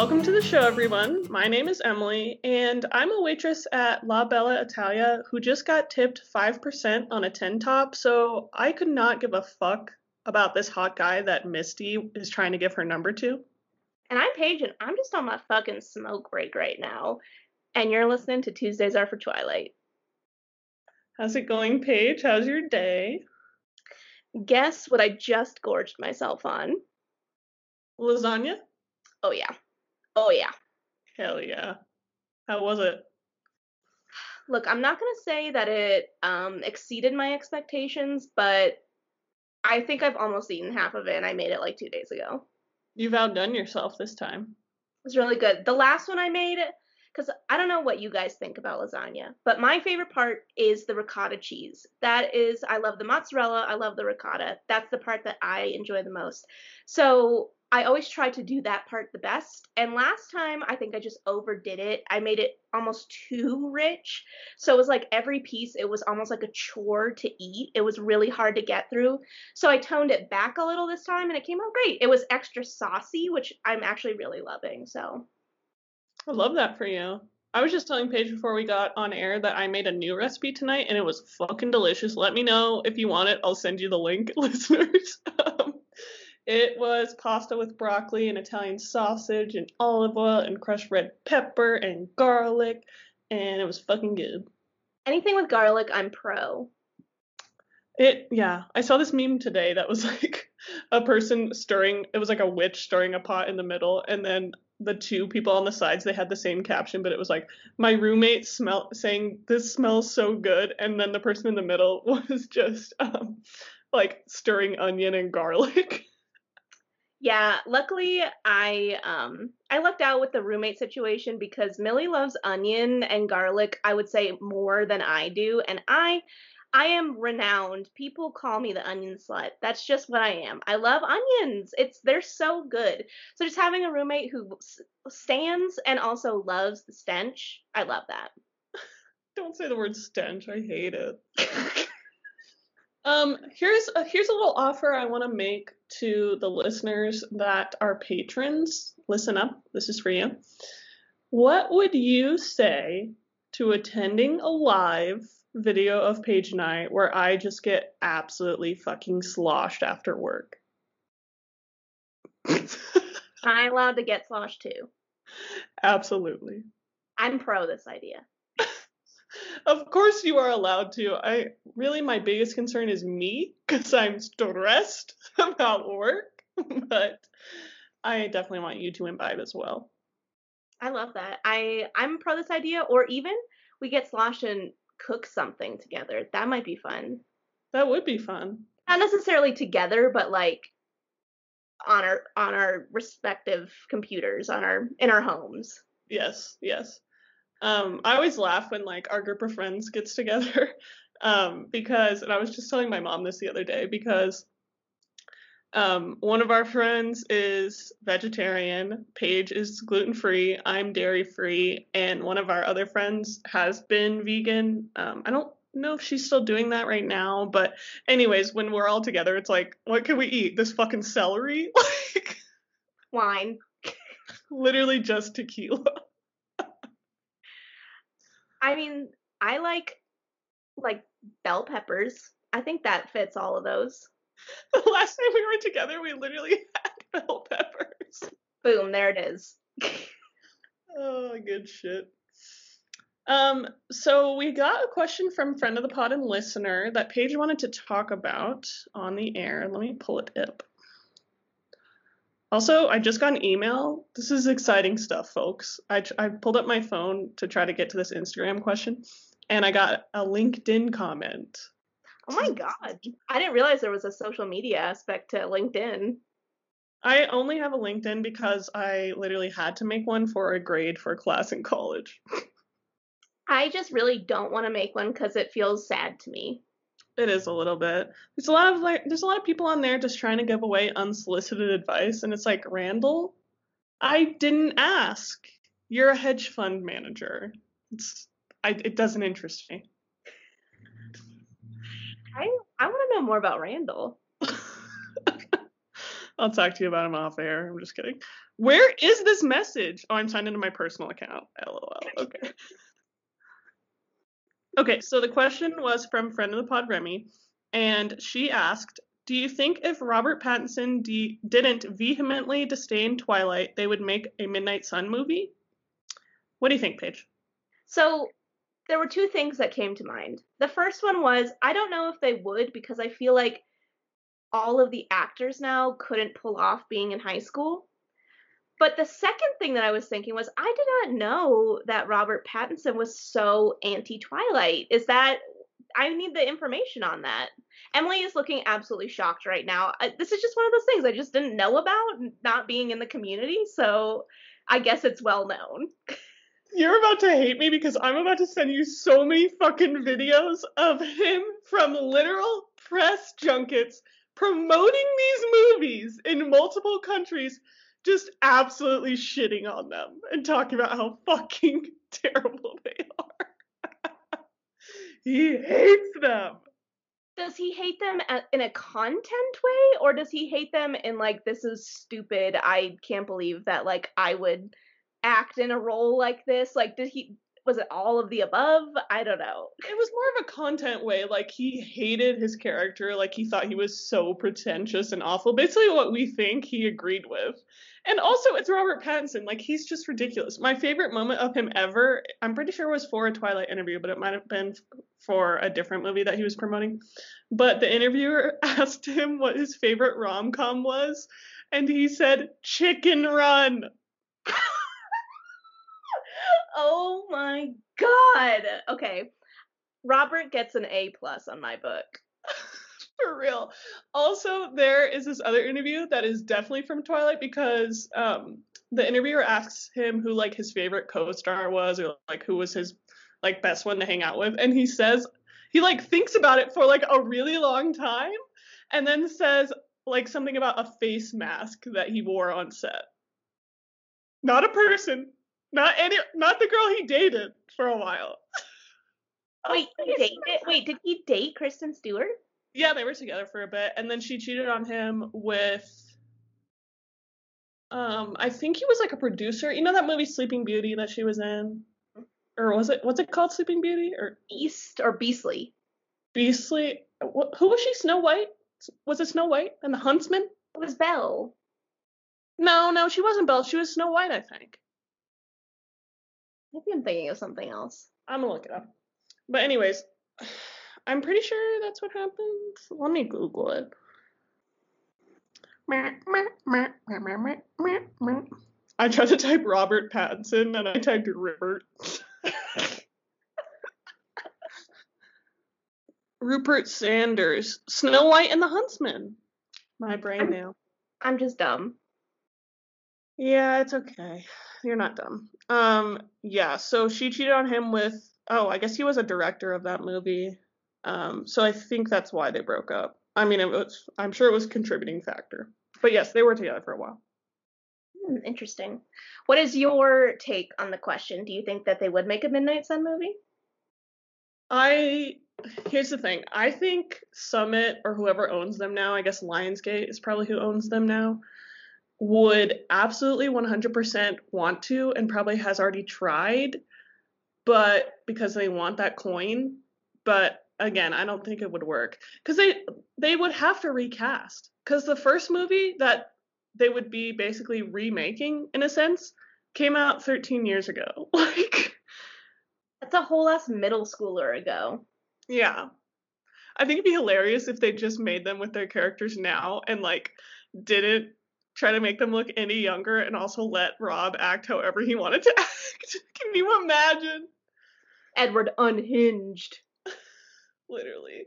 Welcome to the show, everyone. My name is Emily, and I'm a waitress at La Bella Italia who just got tipped 5% on a 10 top, so I could not give a fuck about this hot guy that Misty is trying to give her number to. And I'm Paige, and I'm just on my fucking smoke break right now. And you're listening to Tuesdays Are for Twilight. How's it going, Paige? How's your day? Guess what I just gorged myself on? Lasagna? Oh, yeah. Oh, yeah. Hell yeah. How was it? Look, I'm not going to say that it um, exceeded my expectations, but I think I've almost eaten half of it, and I made it like two days ago. You've outdone yourself this time. It was really good. The last one I made, because I don't know what you guys think about lasagna, but my favorite part is the ricotta cheese. That is, I love the mozzarella, I love the ricotta. That's the part that I enjoy the most. So I always try to do that part the best. And last time, I think I just overdid it. I made it almost too rich. So it was like every piece, it was almost like a chore to eat. It was really hard to get through. So I toned it back a little this time and it came out great. It was extra saucy, which I'm actually really loving. So I love that for you. I was just telling Paige before we got on air that I made a new recipe tonight and it was fucking delicious. Let me know if you want it. I'll send you the link, listeners. Um, it was pasta with broccoli and Italian sausage and olive oil and crushed red pepper and garlic, and it was fucking good. anything with garlic, I'm pro. It yeah, I saw this meme today that was like a person stirring. It was like a witch stirring a pot in the middle, and then the two people on the sides they had the same caption, but it was like my roommate smell saying this smells so good, and then the person in the middle was just um like stirring onion and garlic. Yeah, luckily I um I lucked out with the roommate situation because Millie loves onion and garlic, I would say more than I do, and I I am renowned. People call me the onion slut. That's just what I am. I love onions. It's they're so good. So just having a roommate who stands and also loves the stench, I love that. Don't say the word stench. I hate it. Um, here's a, here's a little offer I want to make to the listeners that are patrons. Listen up. This is for you. What would you say to attending a live video of Paige and I where I just get absolutely fucking sloshed after work? I'm allowed to get sloshed too. absolutely. I'm pro this idea. Of course you are allowed to. I really my biggest concern is me because I'm stressed about work, but I definitely want you to imbibe as well. I love that. I I'm pro this idea or even we get slosh and cook something together. That might be fun. That would be fun. Not necessarily together, but like on our on our respective computers, on our in our homes. Yes, yes. Um, I always laugh when like our group of friends gets together, um, because and I was just telling my mom this the other day because um, one of our friends is vegetarian, Paige is gluten free, I'm dairy free, and one of our other friends has been vegan. Um, I don't know if she's still doing that right now, but anyways, when we're all together, it's like, what can we eat? This fucking celery? Like Wine. literally just tequila. I mean, I like like bell peppers. I think that fits all of those. The last time we were together, we literally had bell peppers. Boom, there it is. Oh, good shit. Um, so we got a question from friend of the pod and listener that Paige wanted to talk about on the air. Let me pull it up. Also, I just got an email. This is exciting stuff, folks. I, I pulled up my phone to try to get to this Instagram question, and I got a LinkedIn comment. Oh my god. I didn't realize there was a social media aspect to LinkedIn. I only have a LinkedIn because I literally had to make one for a grade for a class in college. I just really don't want to make one because it feels sad to me. It is a little bit. There's a lot of like there's a lot of people on there just trying to give away unsolicited advice and it's like, "Randall, I didn't ask. You're a hedge fund manager." It's I it doesn't interest me. I I want to know more about Randall. I'll talk to you about him off air. I'm just kidding. Where is this message? Oh, I'm signed into my personal account. LOL. Okay. Okay, so the question was from friend of the pod Remy, and she asked, "Do you think if Robert Pattinson de- didn't vehemently disdain Twilight, they would make a Midnight Sun movie?" What do you think, Paige? So there were two things that came to mind. The first one was I don't know if they would because I feel like all of the actors now couldn't pull off being in high school. But the second thing that I was thinking was I did not know that Robert Pattinson was so anti Twilight. Is that I need the information on that. Emily is looking absolutely shocked right now. I, this is just one of those things I just didn't know about not being in the community, so I guess it's well known. You're about to hate me because I'm about to send you so many fucking videos of him from literal press junkets promoting these movies in multiple countries, just absolutely shitting on them and talking about how fucking terrible they are. he hates them. Does he hate them at, in a content way or does he hate them in like this is stupid. I can't believe that like I would act in a role like this? Like, did he was it all of the above? I don't know. It was more of a content way. Like he hated his character. Like he thought he was so pretentious and awful. Basically, what we think he agreed with. And also, it's Robert Pattinson. Like he's just ridiculous. My favorite moment of him ever, I'm pretty sure was for a Twilight interview, but it might have been for a different movie that he was promoting. But the interviewer asked him what his favorite rom com was, and he said Chicken Run. oh my god. Okay. Robert gets an A plus on my book. For real. Also, there is this other interview that is definitely from Twilight because um, the interviewer asks him who like his favorite co-star was or like who was his like best one to hang out with, and he says he like thinks about it for like a really long time, and then says like something about a face mask that he wore on set. Not a person, not any, not the girl he dated for a while. Wait, he dated? Wait, did he date Kristen Stewart? Yeah, they were together for a bit, and then she cheated on him with. Um, I think he was like a producer. You know that movie Sleeping Beauty that she was in, or was it what's it called Sleeping Beauty or Beast or Beastly? Beastly. Wh- Who was she? Snow White? Was it Snow White and the Huntsman? It was Belle. No, no, she wasn't Belle. She was Snow White, I think. Maybe I'm thinking of something else. I'm gonna look it up. But anyways, I'm pretty sure that's what happened. Let me Google it. I tried to type Robert Pattinson and I typed Rupert. Rupert Sanders, Snow White and the Huntsman. My brain I'm- now. I'm just dumb. Yeah, it's okay. You're not dumb. Um, yeah, so she cheated on him with oh, I guess he was a director of that movie. Um, so I think that's why they broke up. I mean, it was I'm sure it was a contributing factor. But yes, they were together for a while. Hmm, interesting. What is your take on the question? Do you think that they would make a Midnight Sun movie? I here's the thing. I think Summit or whoever owns them now, I guess Lionsgate is probably who owns them now, would absolutely 100% want to and probably has already tried, but because they want that coin, but again, I don't think it would work cuz they they would have to recast cuz the first movie that they would be basically remaking in a sense came out 13 years ago. Like That's a whole ass middle schooler ago. Yeah. I think it'd be hilarious if they just made them with their characters now and like didn't try to make them look any younger and also let Rob act however he wanted to act. Can you imagine? Edward unhinged. Literally.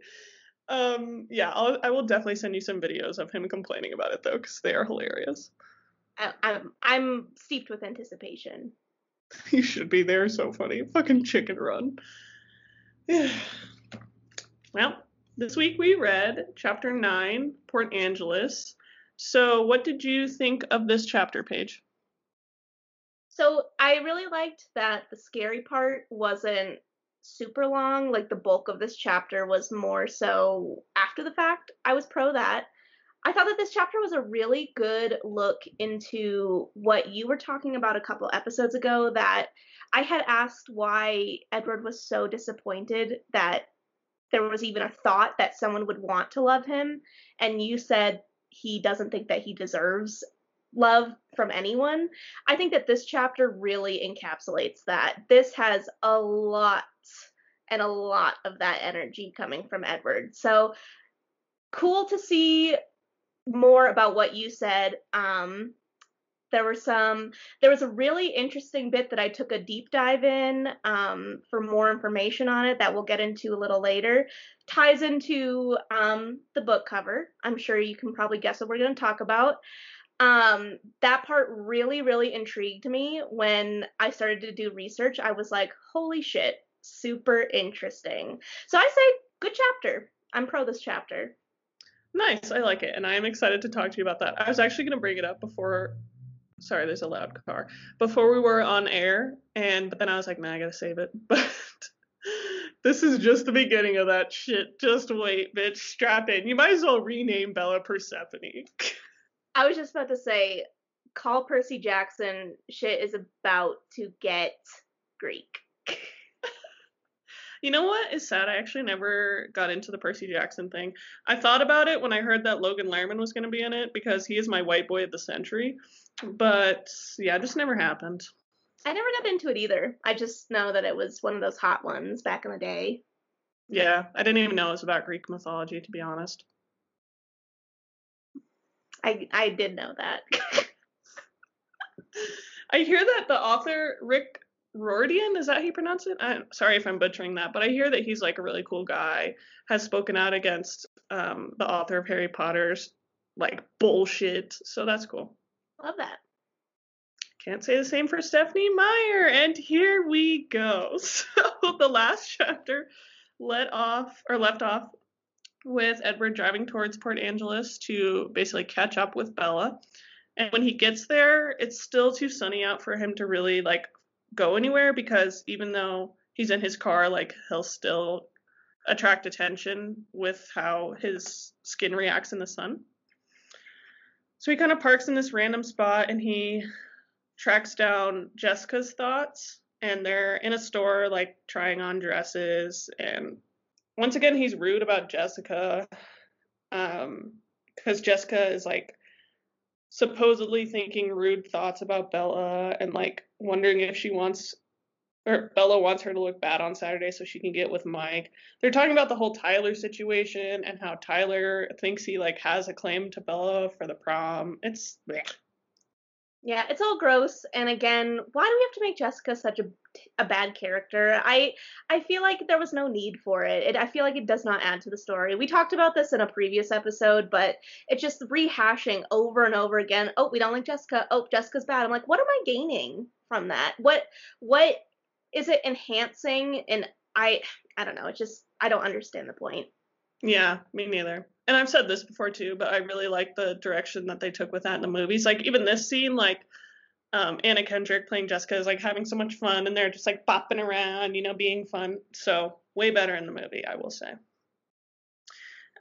Um yeah, I'll, I will definitely send you some videos of him complaining about it though cuz they are hilarious. I, I'm I'm steeped with anticipation. You should be there so funny. Fucking chicken run. well, this week we read chapter 9, Port Angeles. So, what did you think of this chapter Paige? So I really liked that the scary part wasn't super long. Like the bulk of this chapter was more so after the fact. I was pro that. I thought that this chapter was a really good look into what you were talking about a couple episodes ago that I had asked why Edward was so disappointed that there was even a thought that someone would want to love him and you said he doesn't think that he deserves love from anyone. I think that this chapter really encapsulates that. This has a lot and a lot of that energy coming from Edward. So cool to see more about what you said. Um, there were some there was a really interesting bit that i took a deep dive in um, for more information on it that we'll get into a little later ties into um, the book cover i'm sure you can probably guess what we're going to talk about um, that part really really intrigued me when i started to do research i was like holy shit super interesting so i say good chapter i'm pro this chapter Nice, I like it, and I am excited to talk to you about that. I was actually going to bring it up before. Sorry, there's a loud car. Before we were on air, and but then I was like, nah, I gotta save it. But this is just the beginning of that shit. Just wait, bitch. Strap in. You might as well rename Bella Persephone. I was just about to say, call Percy Jackson. Shit is about to get Greek. You know what is sad? I actually never got into the Percy Jackson thing. I thought about it when I heard that Logan Lerman was going to be in it because he is my white boy of the century. But yeah, it just never happened. I never got into it either. I just know that it was one of those hot ones back in the day. Yeah, I didn't even know it was about Greek mythology, to be honest. I I did know that. I hear that the author Rick Riordan, is that how you pronounce it? I'm sorry if I'm butchering that, but I hear that he's like a really cool guy. Has spoken out against um, the author of Harry Potter's like bullshit, so that's cool. Love that. Can't say the same for Stephenie Meyer, and here we go. So the last chapter let off or left off with Edward driving towards Port Angeles to basically catch up with Bella. And when he gets there, it's still too sunny out for him to really like go anywhere because even though he's in his car, like he'll still attract attention with how his skin reacts in the sun. So he kind of parks in this random spot and he tracks down Jessica's thoughts and they're in a store like trying on dresses and once again he's rude about Jessica um because Jessica is like supposedly thinking rude thoughts about Bella and like wondering if she wants or Bella wants her to look bad on Saturday so she can get with Mike. They're talking about the whole Tyler situation and how Tyler thinks he like has a claim to Bella for the prom. It's. Yeah, it's all gross. And again, why do we have to make Jessica such a a bad character? I I feel like there was no need for it. it. I feel like it does not add to the story. We talked about this in a previous episode, but it's just rehashing over and over again. Oh, we don't like Jessica. Oh, Jessica's bad. I'm like, what am I gaining from that? What what is it enhancing? And I I don't know. It just I don't understand the point. Yeah, me neither. And I've said this before too, but I really like the direction that they took with that in the movies. Like even this scene, like um, Anna Kendrick playing Jessica is like having so much fun, and they're just like bopping around, you know, being fun. So way better in the movie, I will say.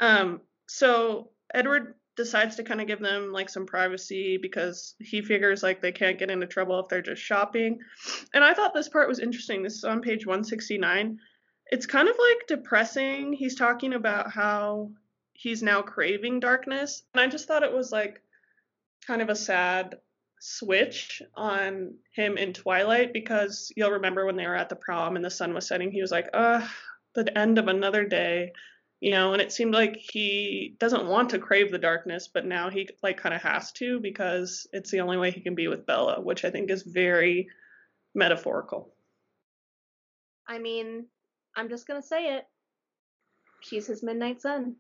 Um, so Edward decides to kind of give them like some privacy because he figures like they can't get into trouble if they're just shopping. And I thought this part was interesting. This is on page 169. It's kind of like depressing. He's talking about how he's now craving darkness. And I just thought it was like kind of a sad switch on him in Twilight because you'll remember when they were at the prom and the sun was setting, he was like, uh, the end of another day. You know, and it seemed like he doesn't want to crave the darkness, but now he like kind of has to because it's the only way he can be with Bella, which I think is very metaphorical. I mean, I'm just gonna say it. She's his midnight sun.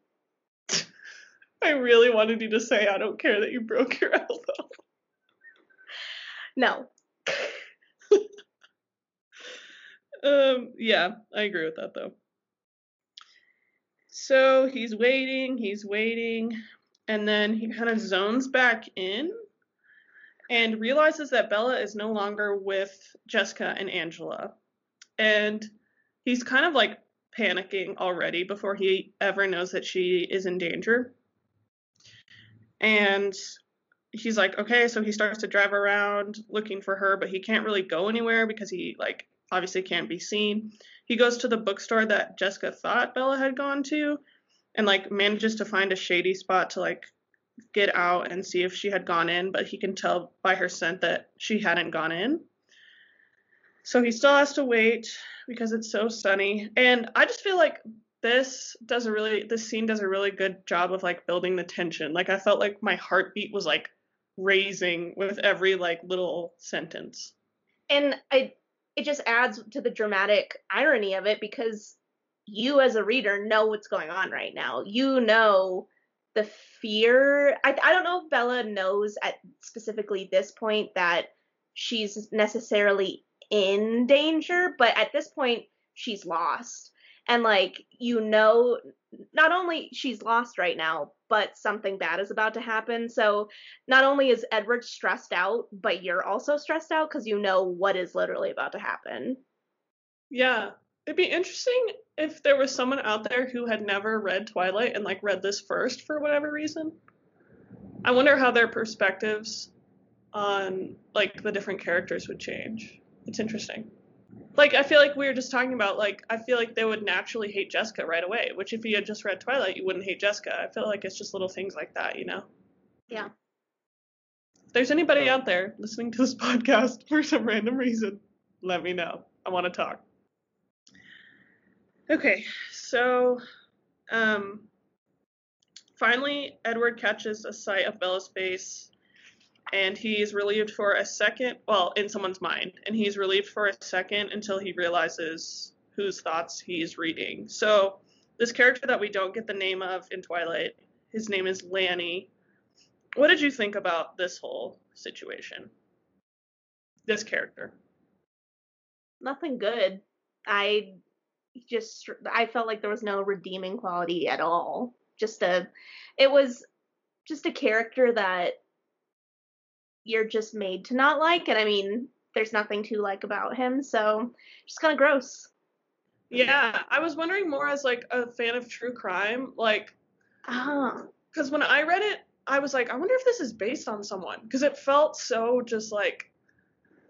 I really wanted you to say, I don't care that you broke your elbow. No. um, yeah, I agree with that though. So he's waiting, he's waiting, and then he kind of zones back in and realizes that Bella is no longer with Jessica and Angela. And he's kind of like panicking already before he ever knows that she is in danger. And he's like, okay, so he starts to drive around looking for her, but he can't really go anywhere because he like obviously can't be seen. He goes to the bookstore that Jessica thought Bella had gone to and like manages to find a shady spot to like get out and see if she had gone in, but he can tell by her scent that she hadn't gone in. So he still has to wait because it's so sunny. And I just feel like this does a really this scene does a really good job of like building the tension. Like I felt like my heartbeat was like raising with every like little sentence. And I it just adds to the dramatic irony of it because you as a reader know what's going on right now. You know the fear. I I don't know if Bella knows at specifically this point that she's necessarily in danger, but at this point she's lost. And like you know not only she's lost right now, but something bad is about to happen. So not only is Edward stressed out, but you're also stressed out because you know what is literally about to happen. Yeah. It'd be interesting if there was someone out there who had never read Twilight and like read this first for whatever reason. I wonder how their perspectives on like the different characters would change. It's interesting. Like I feel like we were just talking about like I feel like they would naturally hate Jessica right away, which if you had just read Twilight, you wouldn't hate Jessica. I feel like it's just little things like that, you know. Yeah. If there's anybody out there listening to this podcast for some random reason, let me know. I want to talk. Okay, so um, finally, Edward catches a sight of Bella's face, and he's relieved for a second. Well, in someone's mind, and he's relieved for a second until he realizes whose thoughts he's reading. So, this character that we don't get the name of in Twilight, his name is Lonnie. What did you think about this whole situation? This character? Nothing good. I just I felt like there was no redeeming quality at all. Just a it was just a character that you're just made to not like and I mean there's nothing to like about him, so just kind of gross. Yeah, I was wondering more as like a fan of true crime, like uh-huh. oh. cuz when I read it, I was like I wonder if this is based on someone because it felt so just like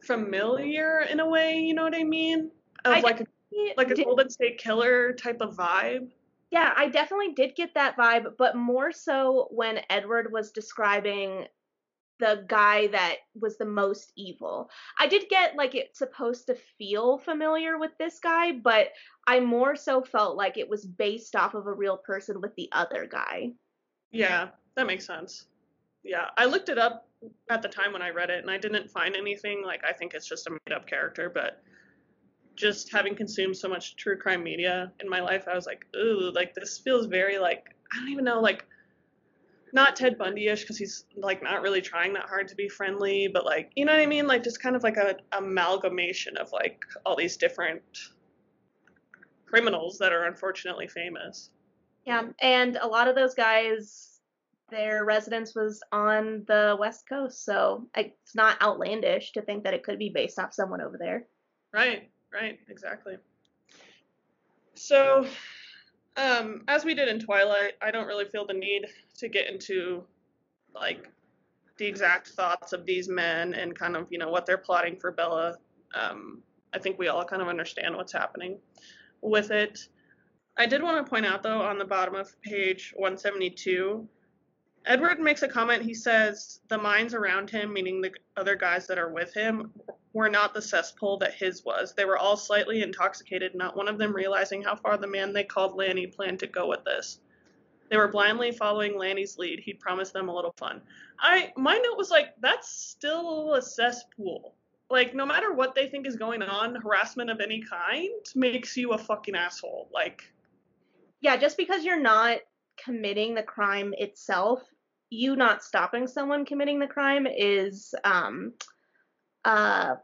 familiar in a way, you know what I mean? Of I like a like a did, Golden State Killer type of vibe. Yeah, I definitely did get that vibe, but more so when Edward was describing the guy that was the most evil. I did get like it's supposed to feel familiar with this guy, but I more so felt like it was based off of a real person with the other guy. Yeah, that makes sense. Yeah, I looked it up at the time when I read it and I didn't find anything like I think it's just a made up character, but just having consumed so much true crime media in my life, I was like, ooh, like this feels very like I don't even know, like not Ted Bundy-ish because he's like not really trying that hard to be friendly, but like you know what I mean, like just kind of like a amalgamation of like all these different criminals that are unfortunately famous. Yeah, and a lot of those guys, their residence was on the West Coast, so it's not outlandish to think that it could be based off someone over there. Right. Right, exactly. So, um, as we did in Twilight, I don't really feel the need to get into like the exact thoughts of these men and kind of you know what they're plotting for Bella. Um, I think we all kind of understand what's happening with it. I did want to point out though on the bottom of page 172 Edward makes a comment. He says the minds around him, meaning the other guys that are with him, were not the cesspool that his was. They were all slightly intoxicated, not one of them realizing how far the man they called Lonnie planned to go with this. They were blindly following Lonnie's lead. He'd promised them a little fun. I my note was like, that's still a cesspool. Like, no matter what they think is going on, harassment of any kind makes you a fucking asshole. Like Yeah, just because you're not committing the crime itself, you not stopping someone committing the crime is um uh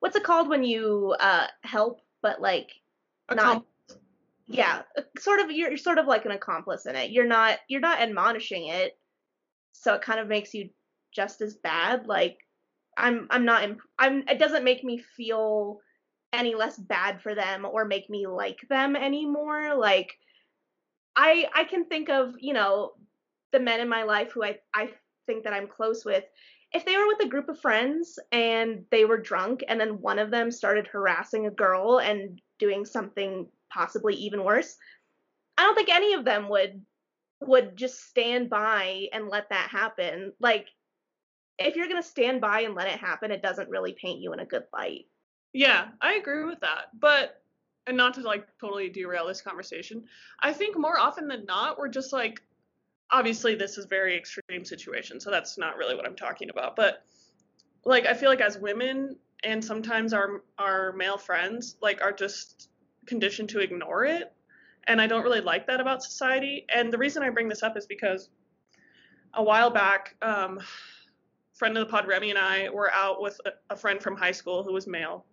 what's it called when you uh help but like not yeah sort of you're, sort of like an accomplice in it. You're not you're not admonishing it so it kind of makes you just as bad. Like i'm i'm not imp- i'm it doesn't make me feel any less bad for them or make me like them anymore. Like I I can think of you know the men in my life who I I think that I'm close with, if they were with a group of friends and they were drunk and then one of them started harassing a girl and doing something possibly even worse, I don't think any of them would would just stand by and let that happen. Like if you're going to stand by and let it happen, it doesn't really paint you in a good light. Yeah, I agree with that. But and not to like totally derail this conversation, I think more often than not we're just like obviously this is very extreme situation, so that's not really what I'm talking about, but like I feel like as women and sometimes our our male friends like are just conditioned to ignore it and I don't really like that about society. And the reason I bring this up is because a while back, um, friend of the pod Remy and I were out with a, a friend from high school who was male.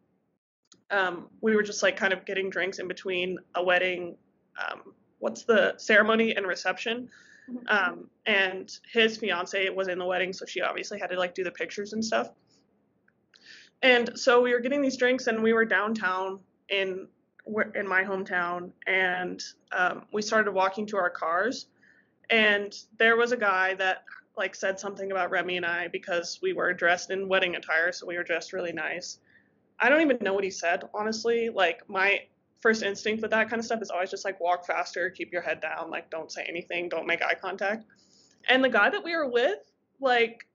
Um, we were just like kind of getting drinks in between a wedding. Um, what's the ceremony and reception? Mm-hmm. Um, and his fiance was in the wedding, so she obviously had to like do the pictures and stuff. And so we were getting these drinks, and we were downtown in in my hometown, and um, we started walking to our cars, and there was a guy that like said something about Remy and I because we were dressed in wedding attire, so we were dressed really nice. I don't even know what he said, honestly. Like my first instinct with that kind of stuff is always just like walk faster, keep your head down, like don't say anything, don't make eye contact. And the guy that we were with, like,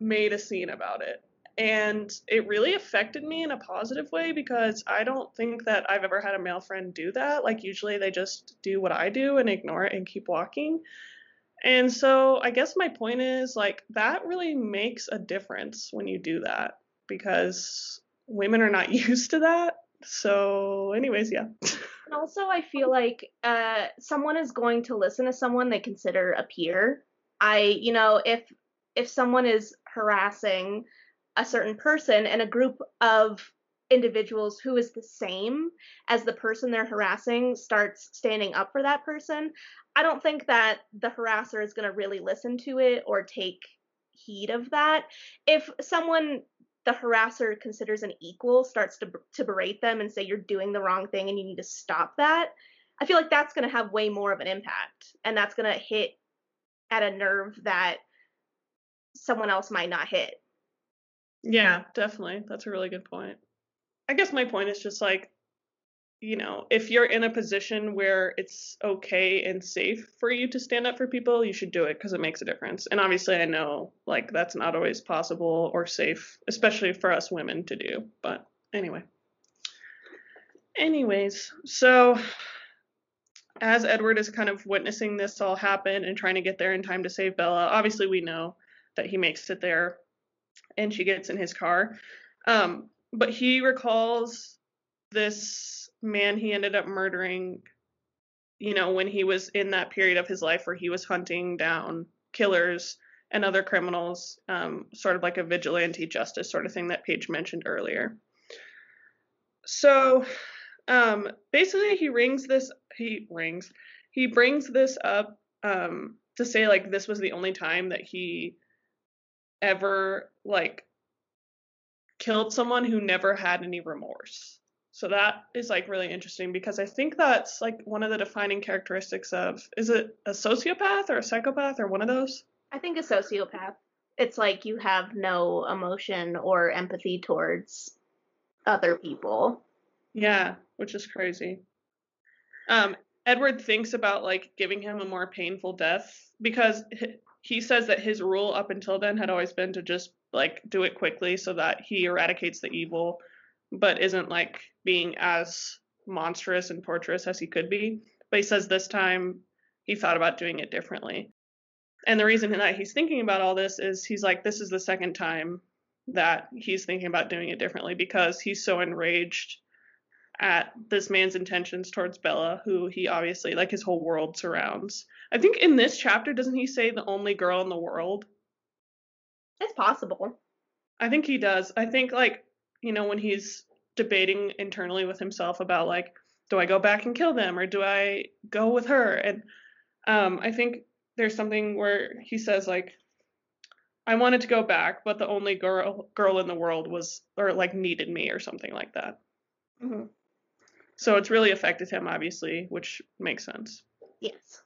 made a scene about it and it really affected me in a positive way because I don't think that I've ever had a male friend do that. Like usually they just do what I do and ignore it and keep walking. And so I guess my point is like that really makes a difference when you do that because women are not used to that. So anyways, yeah. And also I feel like uh someone is going to listen to someone they consider a peer. I, you know, if if someone is harassing a certain person and a group of individuals who is the same as the person they're harassing starts standing up for that person, I don't think that the harasser is going to really listen to it or take heed of that. If someone the harasser considers an equal starts to to berate them and say you're doing the wrong thing and you need to stop that, I feel like that's going to have way more of an impact and that's going to hit at a nerve that someone else might not hit. Yeah, definitely. That's a really good point. I guess my point is just like, you know, if you're in a position where it's okay and safe for you to stand up for people, you should do it because it makes a difference. And obviously, I know like that's not always possible or safe, especially for us women to do. But anyway. Anyways, so as Edward is kind of witnessing this all happen and trying to get there in time to save Bella, obviously we know that he makes it there and she gets in his car. Um, but he recalls this man he ended up murdering, you know, when he was in that period of his life where he was hunting down killers and other criminals, um, sort of like a vigilante justice sort of thing that Paige mentioned earlier. So um, basically, he rings this, he rings, he brings this up um, to say like this was the only time that he ever like killed someone who never had any remorse. So that is like really interesting because I think that's like one of the defining characteristics of is it a sociopath or a psychopath or one of those? I think a sociopath. It's like you have no emotion or empathy towards other people. Yeah, which is crazy. Um Edward thinks about like giving him a more painful death because he says that his rule up until then had always been to just like do it quickly so that he eradicates the evil but isn't like being as monstrous and torturous as he could be. But he says this time he thought about doing it differently. And the reason that he's thinking about all this is he's like this is the second time that he's thinking about doing it differently because he's so enraged at this man's intentions towards Bella, who he obviously like his whole world surrounds. I think in this chapter, doesn't he say the only girl in the world? It's possible. I think he does. I think like, you know, when he's debating internally with himself about like, do I go back and kill them or do I go with her? And um I think there's something where he says like I wanted to go back, but the only girl girl in the world was or like needed me or something like that. Mm-hmm. So it's really affected him, obviously, which makes sense. Yes.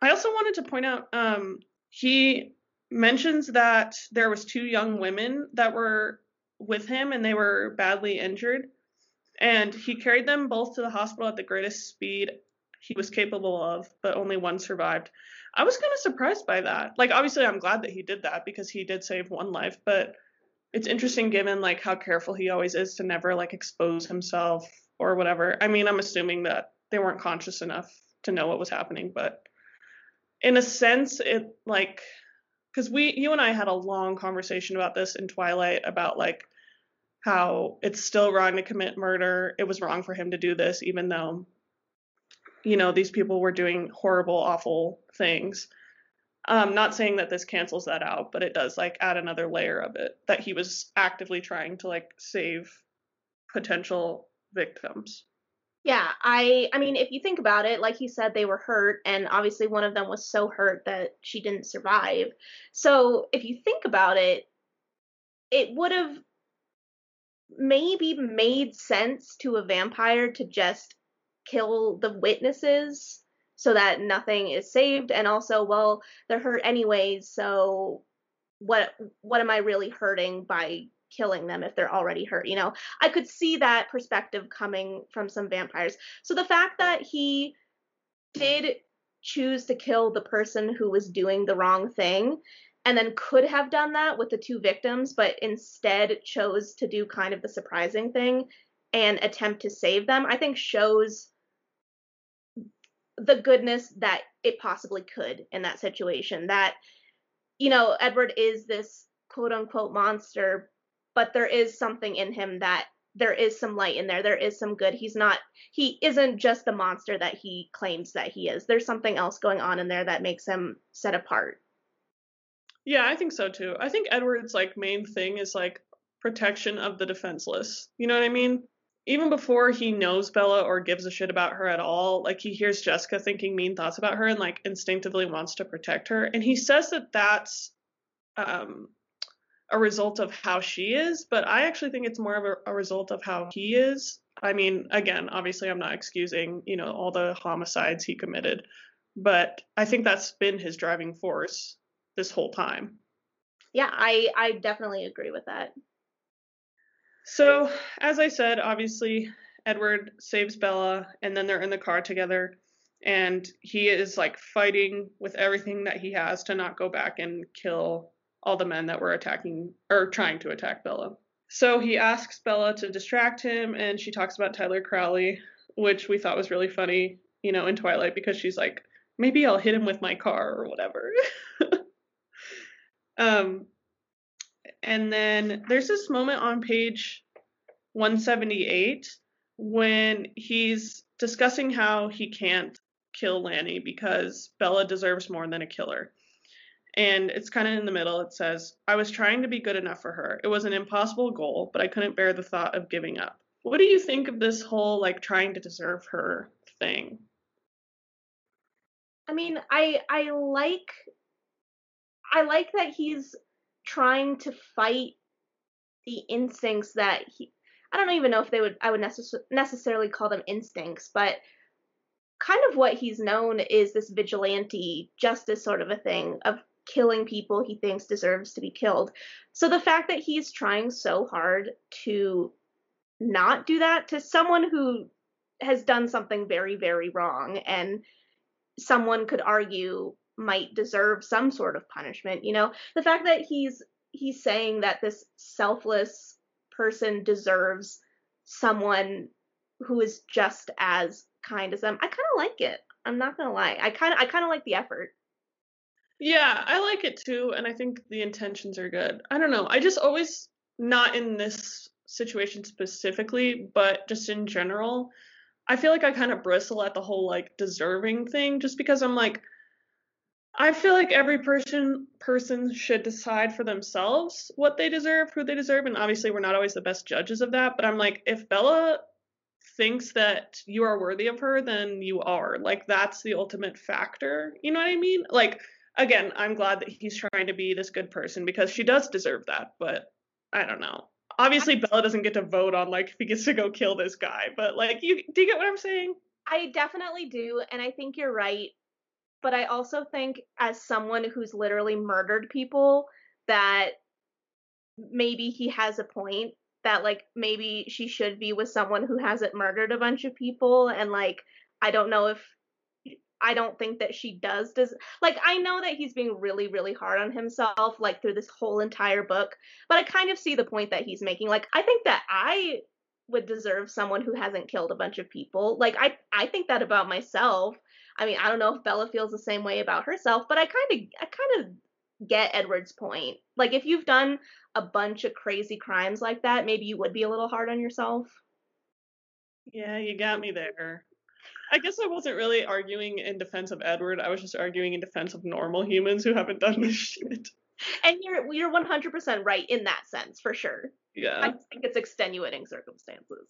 I also wanted to point out um, he mentions that there was two young women that were with him and they were badly injured and he carried them both to the hospital at the greatest speed he was capable of but only one survived i was kind of surprised by that like obviously i'm glad that he did that because he did save one life but it's interesting given like how careful he always is to never like expose himself or whatever. I mean i'm assuming that they weren't conscious enough to know what was happening but in a sense it like because we you and i had a long conversation about this in twilight about like how it's still wrong to commit murder. It was wrong for him to do this even though you know these people were doing horrible awful things. Um not saying that this cancels that out but it does like add another layer of it that he was actively trying to like save potential victims Yeah, I I mean if you think about it, like you said they were hurt and obviously one of them was so hurt that she didn't survive. So, if you think about it, it would have maybe made sense to a vampire to just kill the witnesses so that nothing is saved and also well they're hurt anyways so what what am i really hurting by killing them if they're already hurt you know? I could see that perspective coming from some vampires. So the fact that he did choose to kill the person who was doing the wrong thing and then could have done that with the two victims but instead chose to do kind of the surprising thing and attempt to save them i think shows the goodness that it possibly could in that situation that you know edward is this quote unquote monster but there is something in him that there is some light in there. There is some good. He's not he isn't just the monster that he claims that he is. There's something else going on in there that makes him set apart. Yeah i think so too. I think edward's like main thing is like protection of the defenseless. You know what i mean? Even before he knows Bella or gives a shit about her at all, like he hears Jessica thinking mean thoughts about her and like instinctively wants to protect her. And he says that that's um, a result of how she is, but I actually think it's more of a, a result of how he is. I mean, again, obviously, I'm not excusing, you know, all the homicides he committed, but I think that's been his driving force this whole time. yeah i i definitely agree with that So, as I said, obviously, Edward saves Bella, and then they're in the car together, and he is like fighting with everything that he has to not go back and kill all the men that were attacking or trying to attack Bella. So he asks Bella to distract him, and she talks about Tyler Crowley, which we thought was really funny, you know, in Twilight because she's like, maybe I'll hit him with my car or whatever. um, and then there's this moment on page 178 when he's discussing how he can't kill Lonnie because Bella deserves more than a killer. And it's kind of in the middle. It says, I was trying to be good enough for her. It was an impossible goal, but I couldn't bear the thought of giving up. What do you think of this whole like trying to deserve her thing? I mean, I I like I like that he's trying to fight the instincts that he I don't even know if they would I would necess- necessarily call them instincts, but kind of what he's known is this vigilante justice sort of a thing of killing people he thinks deserves to be killed. So the fact that he's trying so hard to not do that to someone who has done something very very wrong and someone could argue might deserve some sort of punishment you know the fact that he's he's saying that this selfless person deserves someone who is just as kind as them i kind of like it. I'm not gonna lie. I kind of i kind of like the effort Yeah, I like it too, and I think the intentions are good. I don't know. I just always, not in this situation specifically, but just in general, I feel like I kind of bristle at the whole like deserving thing just because I'm like, I feel like every person person should decide for themselves what they deserve, who they deserve, and obviously we're not always the best judges of that, but I'm like, if Bella thinks that you are worthy of her, then you are. Like that's the ultimate factor. You know what I mean? Like again, I'm glad that he's trying to be this good person because she does deserve that, but I don't know. Obviously Bella doesn't get to vote on like if he gets to go kill this guy, but like you do you get what I'm saying? I definitely do, and I think you're right but I also think as someone who's literally murdered people that maybe he has a point that like maybe she should be with someone who hasn't murdered a bunch of people and like I don't know if I don't think that she does does like I know that he's being really really hard on himself like through this whole entire book but I kind of see the point that he's making like I think that I would deserve someone who hasn't killed a bunch of people like I I think that about myself. I mean I don't know if Bella feels the same way about herself but I kind of I kind of get Edward's point. Like if you've done a bunch of crazy crimes like that maybe you would be a little hard on yourself. Yeah, you got me there. I guess I wasn't really arguing in defense of Edward. I was just arguing in defense of normal humans who haven't done this shit. and you're you're 100% right in that sense for sure Yeah. I think it's extenuating circumstances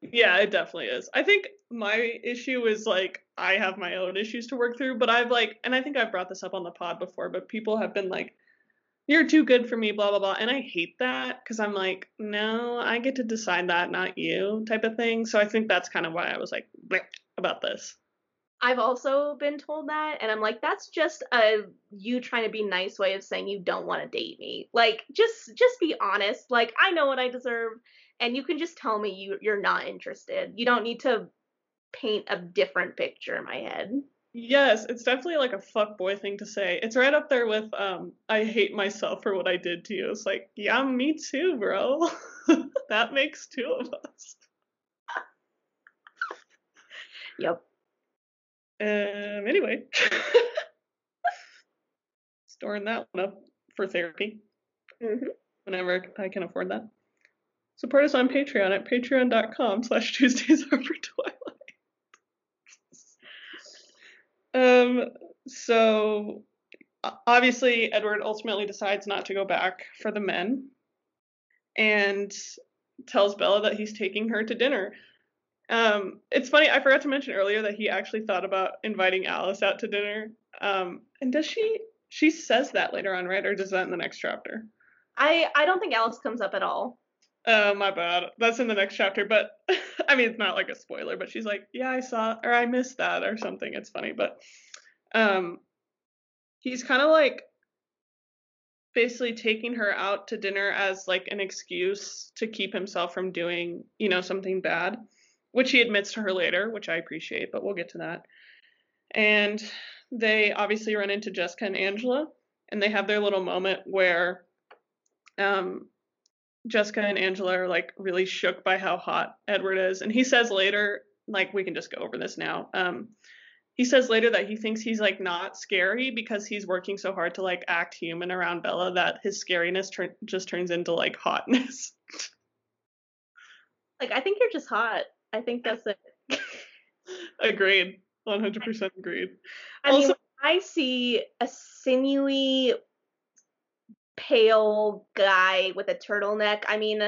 Yeah, it definitely is. I think my issue is like I have my own issues to work through, but I've like and I think I've brought this up on the pod before, but people have been like you're too good for me, blah blah blah, and I hate that cuz I'm like, no, I get to decide that, not you, type of thing. So I think that's kind of why I was like bleh about this. I've also been told that, and I'm like, that's just a you trying to be nice way of saying you don't want to date me. Like, just just be honest. Like, I know what I deserve, and you can just tell me you you're not interested. You don't need to paint a different picture in my head. Yes, it's definitely like a fuck boy thing to say. It's right up there with um I hate myself for what I did to you. It's like, yeah, me too, bro. that makes two of us. Yep. Um anyway. Storing that one up for therapy hmm whenever I can afford that. Support us on Patreon at patreon.com slash Tuesdays After Twilight. Um, so obviously Edward ultimately decides not to go back for the men and tells Bella that he's taking her to dinner. Um, it's funny, I forgot to mention earlier that he actually thought about inviting Alice out to dinner. Um, and does she she says that later on, right? Or does that in the next chapter? I I don't think Alice comes up at all. Oh, my bad. That's in the next chapter, but I mean, it's not like a spoiler, but she's like, yeah, I saw, or I missed that, or something. It's funny, but um, he's kind of like basically taking her out to dinner as like an excuse to keep himself from doing, you know, something bad, which he admits to her later, which I appreciate, but we'll get to that. And they obviously run into Jessica and Angela, and they have their little moment where um, Jessica and Angela are like really shook by how hot Edward is. And he says later, like we can just go over this now. Um he says later that he thinks he's like not scary because he's working so hard to like act human around Bella that his scariness just turns into like hotness. Like, I think you're just hot. I think that's it. agreed. 100% agreed. I mean, I see a sinewy, pale guy with a turtleneck. I mean,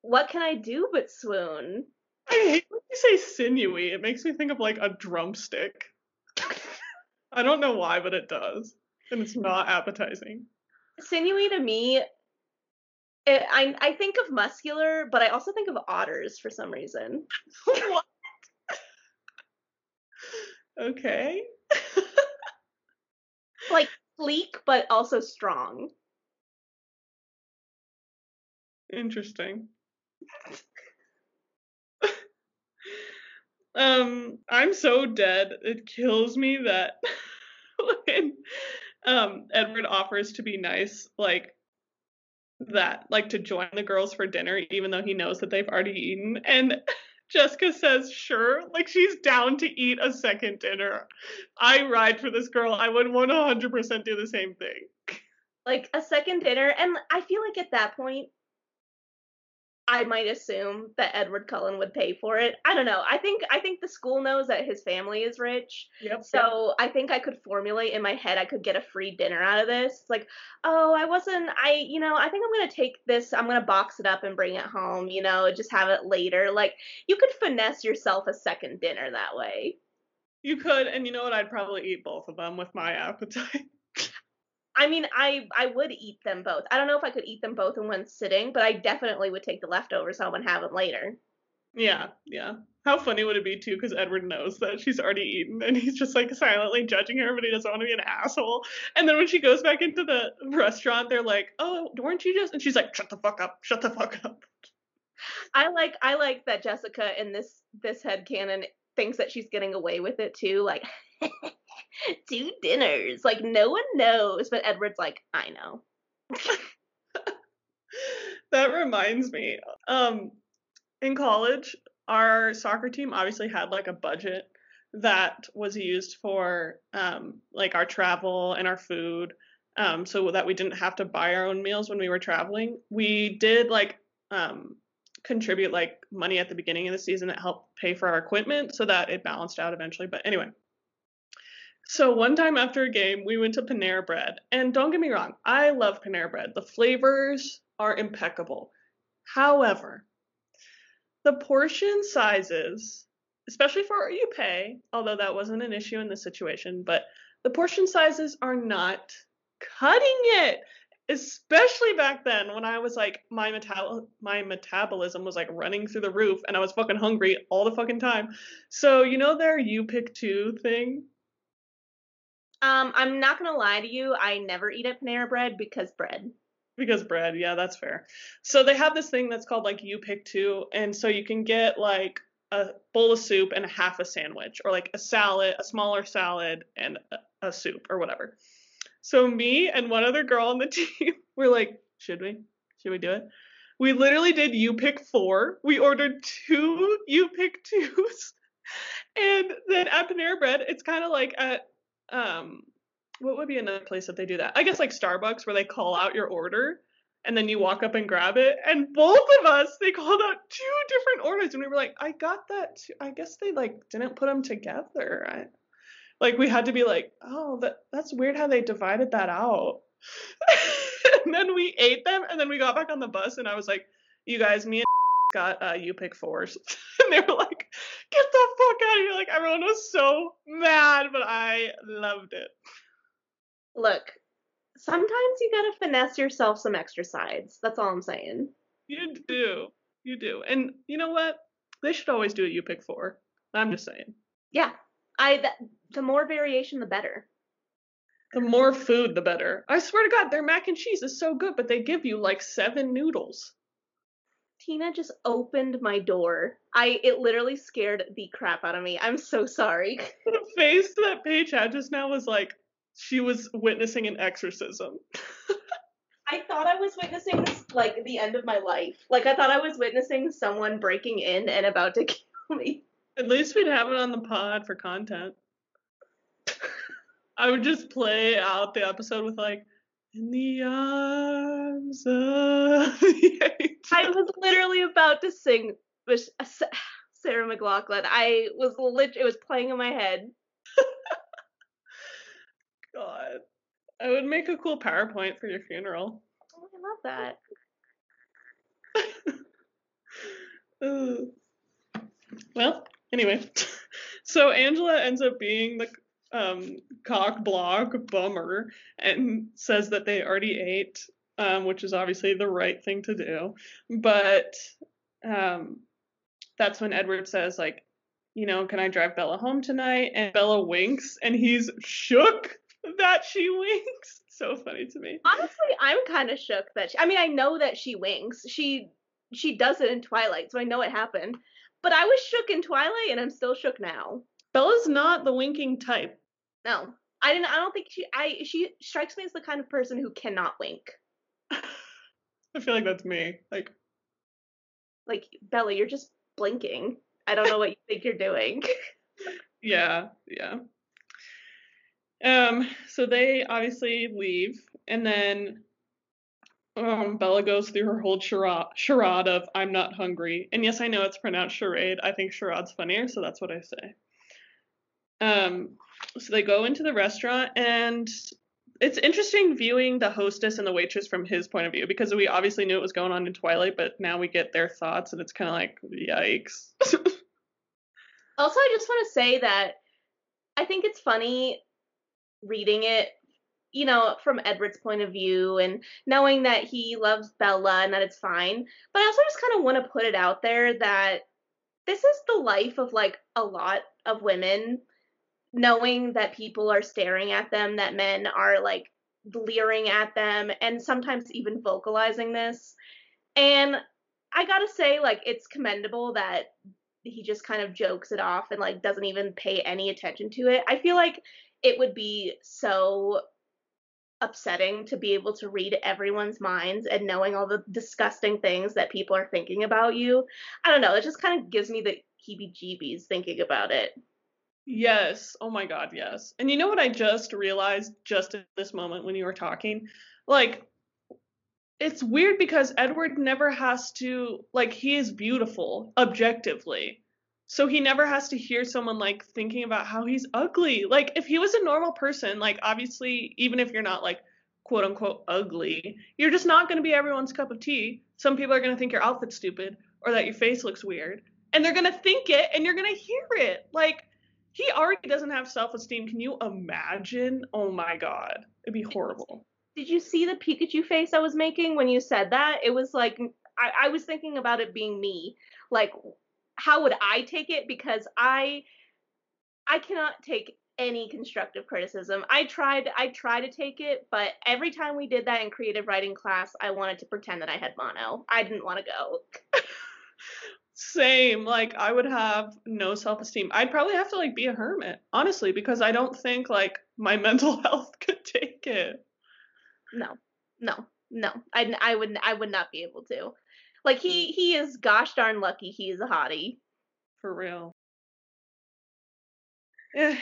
what can I do but swoon? I hate when you say sinewy. It makes me think of like a drumstick. I don't know why, but it does. And it's not appetizing. Sinewy to me, it, I I think of muscular, but I also think of otters for some reason. what? Okay. Like sleek, but also strong. Interesting. um, I'm so dead. It kills me that when um Edward offers to be nice, like that, like to join the girls for dinner, even though he knows that they've already eaten, and Jessica says, sure, like she's down to eat a second dinner. I ride for this girl. I would 100% do the same thing. Like a second dinner, and I feel like at that point, I might assume that Edward Cullen would pay for it. I don't know. I think I think the school knows that his family is rich. Yep. So I think I could formulate in my head I could get a free dinner out of this. It's like, oh, I wasn't I you know, I think I'm gonna take this, I'm gonna box it up and bring it home, you know, just have it later. Like you could finesse yourself a second dinner that way. You could, and you know what? I'd probably eat both of them with my appetite. I mean, I I would eat them both. I don't know if I could eat them both in one sitting, but I definitely would take the leftovers home and have them later. yeah, yeah. How funny would it be too? Because Edward knows that she's already eaten, and he's just like silently judging her, but he doesn't want to be an asshole. And then when she goes back into the restaurant, they're like, "Oh, weren't you just?" And she's like, "Shut the fuck up! Shut the fuck up!" I like I like that Jessica in this this head canon thinks that she's getting away with it too. Like two dinners, like no one knows, but Edward's like, I know. that reminds me. Um, in college, our soccer team obviously had like a budget that was used for um, like our travel and our food um, so that we didn't have to buy our own meals when we were traveling we did like um, contribute like money at the beginning of the season that helped pay for our equipment so that it balanced out eventually but anyway. So one time after a game we went to panera bread and don't get me wrong i love panera bread. The flavors are impeccable. However the portion sizes, especially for you pay, although that wasn't an issue in this situation, but the portion sizes are not cutting it. Especially back then when I was like my metal my metabolism was like running through the roof and I was fucking hungry all the fucking time. So you know their you pick two thing? Um, I'm not gonna lie to you, I never eat at Panera Bread because bread because bread yeah that's fair so they have this thing that's called like you pick two and so you can get like a bowl of soup and a half a sandwich or like a salad a smaller salad and a, a soup or whatever so me and one other girl on the team were like should we should we do it we literally did you pick four we ordered two you pick twos and then at panera bread it's kind of like at um what would be another place that they do that? I guess like Starbucks where they call out your order and then you walk up and grab it. And both of us, they called out two different orders and we were like, I got that. Too. I guess they like didn't put them together. I, like we had to be like, oh, that that's weird how they divided that out. and then we ate them and then we got back on the bus and I was like, you guys, me and got uh, you pick fours. and they were like, get the fuck out of here. Like everyone was so mad, but I loved it look, sometimes you gotta finesse yourself some extra sides. That's all I'm saying. You do. You do. And you know what? They should always do a you pick four. I'm just saying. Yeah. I th- the more variation the better. The more food the better. I swear to god, their mac and cheese is so good, but they give you like seven noodles. Tina just opened my door. I it literally scared the crap out of me. I'm so sorry. the face that Paige had just now was like, she was witnessing an exorcism. I thought I was witnessing like the end of my life. Like I thought I was witnessing someone breaking in and about to kill me. At least we'd have it on the pod for content. I would just play out the episode with like in the arms of the angel. I was literally about to sing with uh, Sarah McLachlan. I was lit. It was playing in my head. God. I would make a cool PowerPoint for your funeral. Oh, I love that. well, anyway. So Angela ends up being the um, cock block bummer and says that they already ate, um, which is obviously the right thing to do. But um, that's when Edward says, like, you know, can I drive Bella home tonight? And Bella winks and he's shook that she winks. So funny to me. Honestly, I'm kind of shook that she, I mean, I know that she winks. She she does it in Twilight, so I know it happened. But I was shook in Twilight and I'm still shook now. Bella's not the winking type. No. I didn't I don't think she I she strikes me as the kind of person who cannot wink. I feel like that's me. Like like Bella, you're just blinking. I don't know what you think you're doing. yeah, yeah. Um, so they obviously leave, and then um, Bella goes through her whole charade, charade of "I'm not hungry," and yes, I know it's pronounced charade. I think charade's funnier, so that's what I say. Um, so they go into the restaurant, and it's interesting viewing the hostess and the waitress from his point of view because we obviously knew it was going on in Twilight, but now we get their thoughts, and it's kind of like, yikes. also, I just want to say that I think it's funny reading it you know, from Edward's point of view and knowing that he loves Bella and that it's fine. But I also just kind of want to put it out there that this is the life of like a lot of women knowing that people are staring at them, that men are like leering at them, and sometimes even vocalizing this. And I gotta say, like, it's commendable that he just kind of jokes it off and like doesn't even pay any attention to it. I feel like it would be so upsetting to be able to read everyone's minds and knowing all the disgusting things that people are thinking about you. I don't know, it just kind of gives me the heebie jeebies thinking about it. Yes. Oh my god, yes. And you know what I just realized just at this moment when you were talking? Like it's weird because Edward never has to like he is beautiful objectively. So he never has to hear someone like thinking about how he's ugly. Like if he was a normal person, like obviously even if you're not like quote unquote ugly, you're just not going to be everyone's cup of tea. Some people are going to think your outfit's stupid or that your face looks weird, and they're going to think it and you're going to hear it. Like he already doesn't have self-esteem. Can you imagine? Oh my god. It'd be horrible. Did you see the Pikachu face I was making when you said that? It was like I, I was thinking about it being me. Like how would I take it? Because I I cannot take any constructive criticism. I tried I tried to take it, but every time we did that in creative writing class, I wanted to pretend that I had mono. I didn't want to go. Same. Like I would have no self-esteem. I'd probably have to like be a hermit, honestly, because I don't think like my mental health could take it. No. No. No. I I would I would not be able to. Like he mm. he is gosh darn lucky he's a hottie. For real. Yeah.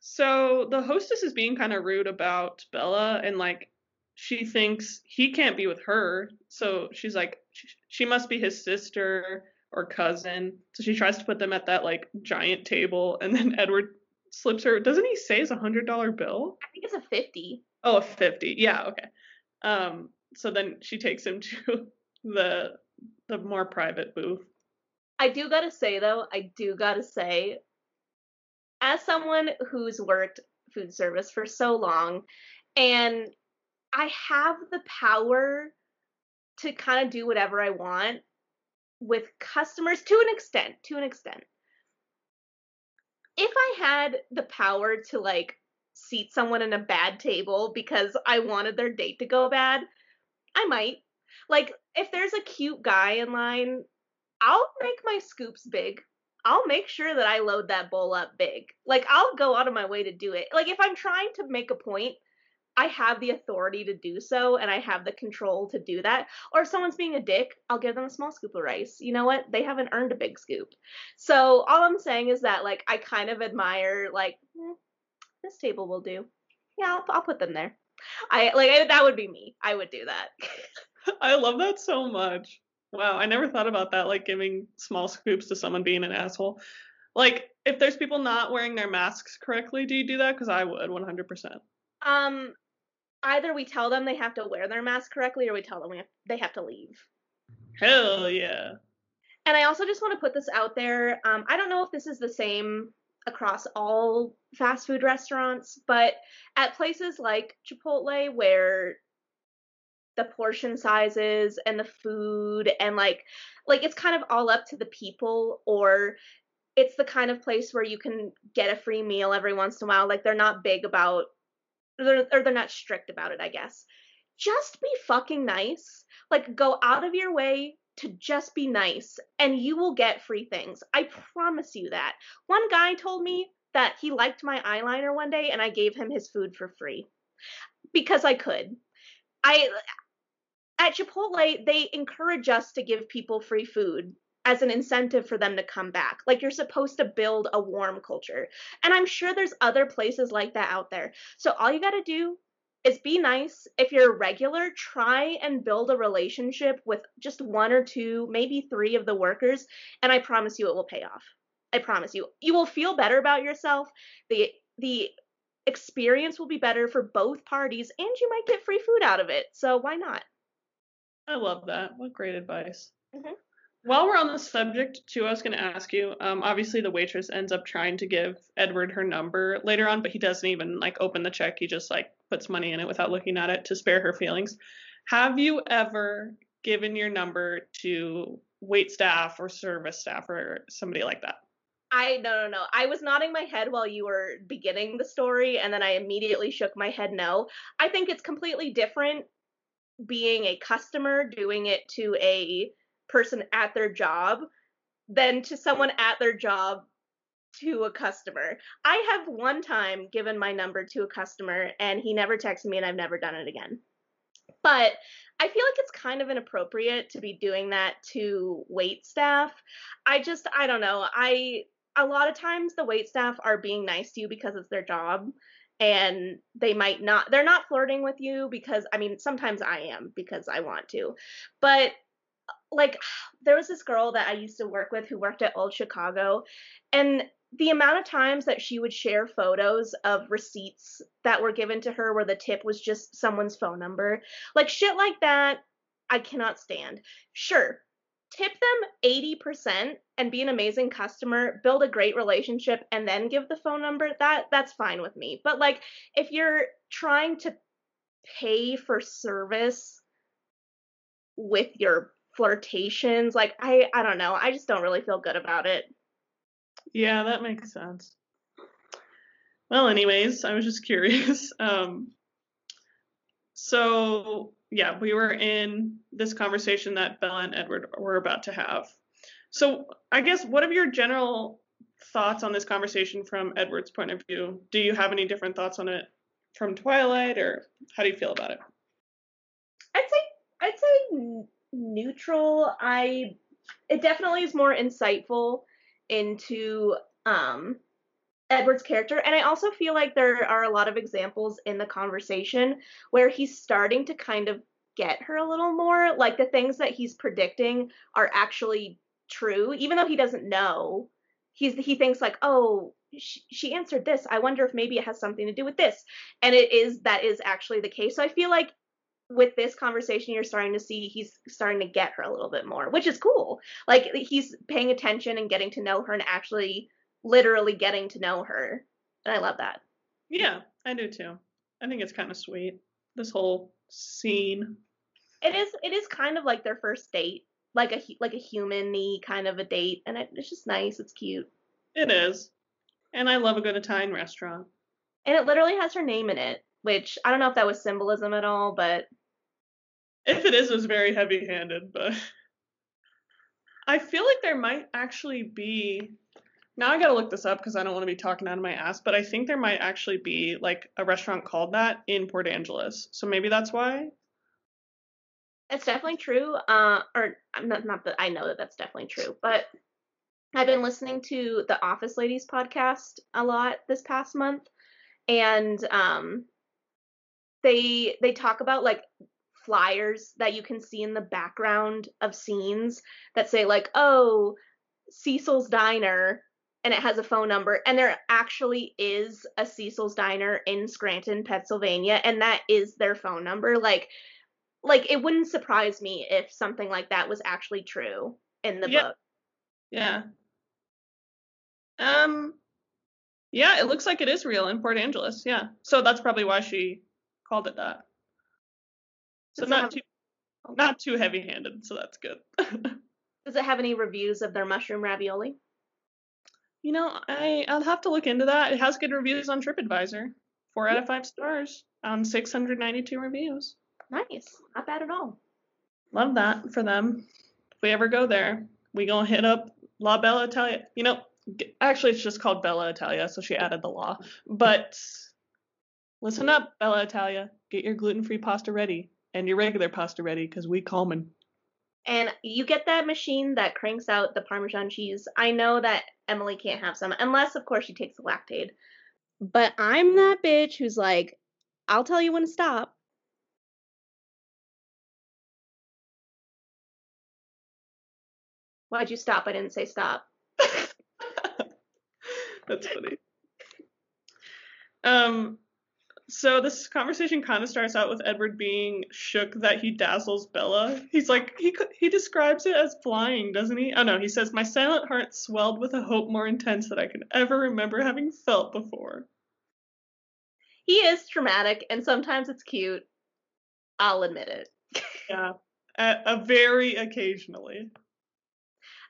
So the hostess is being kind of rude about Bella and like she thinks he can't be with her. So she's like she, she must be his sister or cousin. So she tries to put them at that like giant table, and then Edward slips her. Doesn't he say it's a hundred dollar bill? I think it's a fifty. Oh, a fifty. Yeah. Okay. Um. So then she takes him to the the more private booth. I do gotta say though, I do gotta say, as someone who's worked food service for so long, and I have the power to kind of do whatever I want with customers to an extent, to an extent. If I had the power to like seat someone in a bad table because I wanted their date to go bad, I might. Like if there's a cute guy in line, I'll make my scoops big. I'll make sure that I load that bowl up big. Like I'll go out of my way to do it. Like if I'm trying to make a point I have the authority to do so and I have the control to do that. Or if someone's being a dick, I'll give them a small scoop of rice. You know what? They haven't earned a big scoop. So all I'm saying is that like I kind of admire like eh, this table will do. Yeah, I'll, I'll put them there. I like that would be me. I would do that. I love that so much. Wow, I never thought about that like giving small scoops to someone being an asshole. Like if there's people not wearing their masks correctly, do you do that? Because I would 100%. Um, either we tell them they have to wear their mask correctly or we tell them we have, they have to leave. Hell yeah. And I also just want to put this out there. Um, I don't know if this is the same across all fast food restaurants, but at places like Chipotle where the portion sizes and the food and like like it's kind of all up to the people or it's the kind of place where you can get a free meal every once in a while like they're not big about they're, or they're not strict about it, I guess. Just be fucking nice. Like, go out of your way to just be nice, and you will get free things. I promise you that. One guy told me that he liked my eyeliner one day, and I gave him his food for free because I could. I at Chipotle, they encourage us to give people free food as an incentive for them to come back. Like you're supposed to build a warm culture. And I'm sure there's other places like that out there. So all you got to do is be nice. If you're a regular, try and build a relationship with just one or two, maybe three of the workers, and I promise you it will pay off. I promise you. You will feel better about yourself. The the experience will be better for both parties and you might get free food out of it. So why not? I love that. What great advice. Mm-hmm. While we're on the subject, too, I was going to ask you. Um, obviously, the waitress ends up trying to give Edward her number later on, but he doesn't even like open the check. He just like puts money in it without looking at it to spare her feelings. Have you ever given your number to wait staff or service staff or somebody like that. I no no no. I was nodding my head while you were beginning the story, and then I immediately shook my head no. I think it's completely different being a customer doing it to a person at their job than to someone at their job to a customer. I have one time given my number to a customer and he never texted me and I've never done it again. But I feel like it's kind of inappropriate to be doing that to wait staff. I just I don't know. I a lot of times the wait staff are being nice to you because it's their job and they might not they're not flirting with you because I mean sometimes I am because I want to. But like there was this girl that I used to work with who worked at Old Chicago and the amount of times that she would share photos of receipts that were given to her where the tip was just someone's phone number like shit like that I cannot stand. Sure, tip them 80% and be an amazing customer, build a great relationship and then give the phone number. That that's fine with me. But like if you're trying to pay for service with your flirtations, like I I don't know, I just don't really feel good about it. Yeah, that makes sense. Well, anyways, I was just curious. Um so yeah, we were in this conversation that Bella and Edward were about to have. So I guess what are your general thoughts on this conversation from Edward's point of view? Do you have any different thoughts on it from Twilight, or how do you feel about it? I'd say I'd say neutral. I it definitely is more insightful into um Edward's character. And I also feel like there are a lot of examples in the conversation where he's starting to kind of get her a little more. Like the things that he's predicting are actually true, even though he doesn't know. He's he thinks like, oh, she, she answered this. I wonder if maybe it has something to do with this. And it is that is actually the case. So I feel like with this conversation you're starting to see he's starting to get her a little bit more which is cool like he's paying attention and getting to know her and actually literally getting to know her. And I love that. Yeah, I do too. I think it's kind of sweet. This whole scene. It is. It is kind of like their first date, like a like a humany kind of a date, and it, it's just nice. It's cute. It is, and I love a good Italian restaurant. And it literally has her name in it, which I don't know if that was symbolism at all, but if it is, it was very heavy-handed. But I feel like there might actually be now I gotta look this up because I don't want to be talking out of my ass, but I think there might actually be like a restaurant called that in Port Angeles. So maybe that's why. It's definitely true. Uh, or not, not that I know that that's definitely true, but I've been listening to the Office Ladies podcast a lot this past month, and um, they they talk about like flyers that you can see in the background of scenes that say like, oh, Cecil's Diner and it has a phone number and there actually is a Cecil's diner in Scranton, Pennsylvania and that is their phone number like like it wouldn't surprise me if something like that was actually true in the yeah. book. Yeah. Um yeah, it looks like it is real in Port Angeles. Yeah. So that's probably why she called it that. So Does not have... too oh. not too heavy-handed, so that's good. Does it have any reviews of their mushroom ravioli? You know, I I'll have to look into that. It has good reviews on TripAdvisor. Four out of five stars on 692 reviews. Nice, not bad at all. Love that for them. If we ever go there, we gonna hit up La Bella Italia. You know, actually it's just called Bella Italia, so she added the law. But listen up, Bella Italia. Get your gluten-free pasta ready and your regular pasta ready, cause we coming and you get that machine that cranks out the Parmesan cheese. I know that Emily can't have some, unless, of course, she takes the Lactaid. But I'm that bitch who's like, I'll tell you when to stop. Why'd you stop? I didn't say stop. That's funny. Um, so this conversation kind of starts out with Edward being shook that he dazzles Bella. He's like he he describes it as flying, doesn't he? Oh no, he says my silent heart swelled with a hope more intense than I could ever remember having felt before. He is dramatic and sometimes it's cute. I'll admit it. yeah, a, a very occasionally.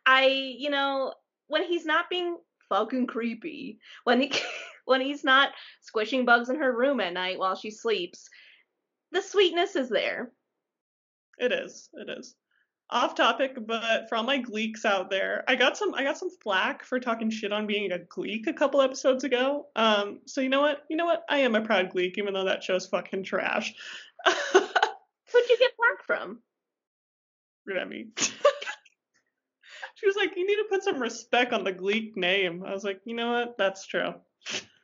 I, you know, when he's not being fucking creepy, when he when he's not squishing bugs in her room at night while she sleeps, the sweetness is there. It is. It is. Off topic, but for all my gleeks out there, I got some I got some flack for talking shit on being a gleek a couple episodes ago. Um, so you know what? You know what? I am a proud gleek, even though that show's fucking trash. Who'd you get flack from? Remy. she was like, "You need to put some respect on the gleek name." I was like, "You know what? That's true."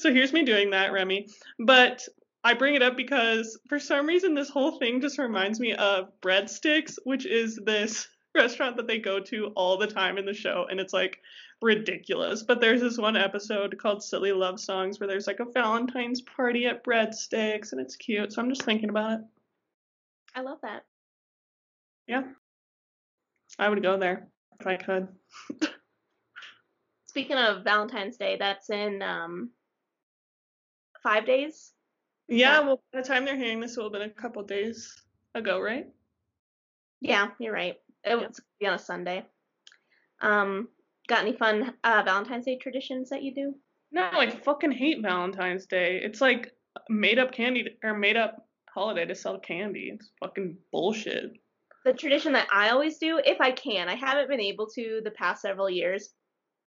so here's me doing that, Remy. But I bring it up because for some reason this whole thing just reminds me of Breadsticks, which is this restaurant that they go to all the time in the show, and it's like ridiculous. But there's this one episode called Silly Love Songs where there's like a Valentine's party at Breadsticks, and it's cute. So I'm just thinking about it. I love that. Yeah. I would go there if I could. Speaking of Valentine's Day, that's in um five days. Yeah, well, by the time they're hearing this, it will have been a couple days ago, right? Yeah, you're right. It was be on a Sunday. Um, got any fun uh, Valentine's Day traditions that you do? No, I fucking hate Valentine's Day. It's like made up candy or made up holiday to sell candy. It's fucking bullshit. The tradition that I always do, if I can, I haven't been able to the past several years,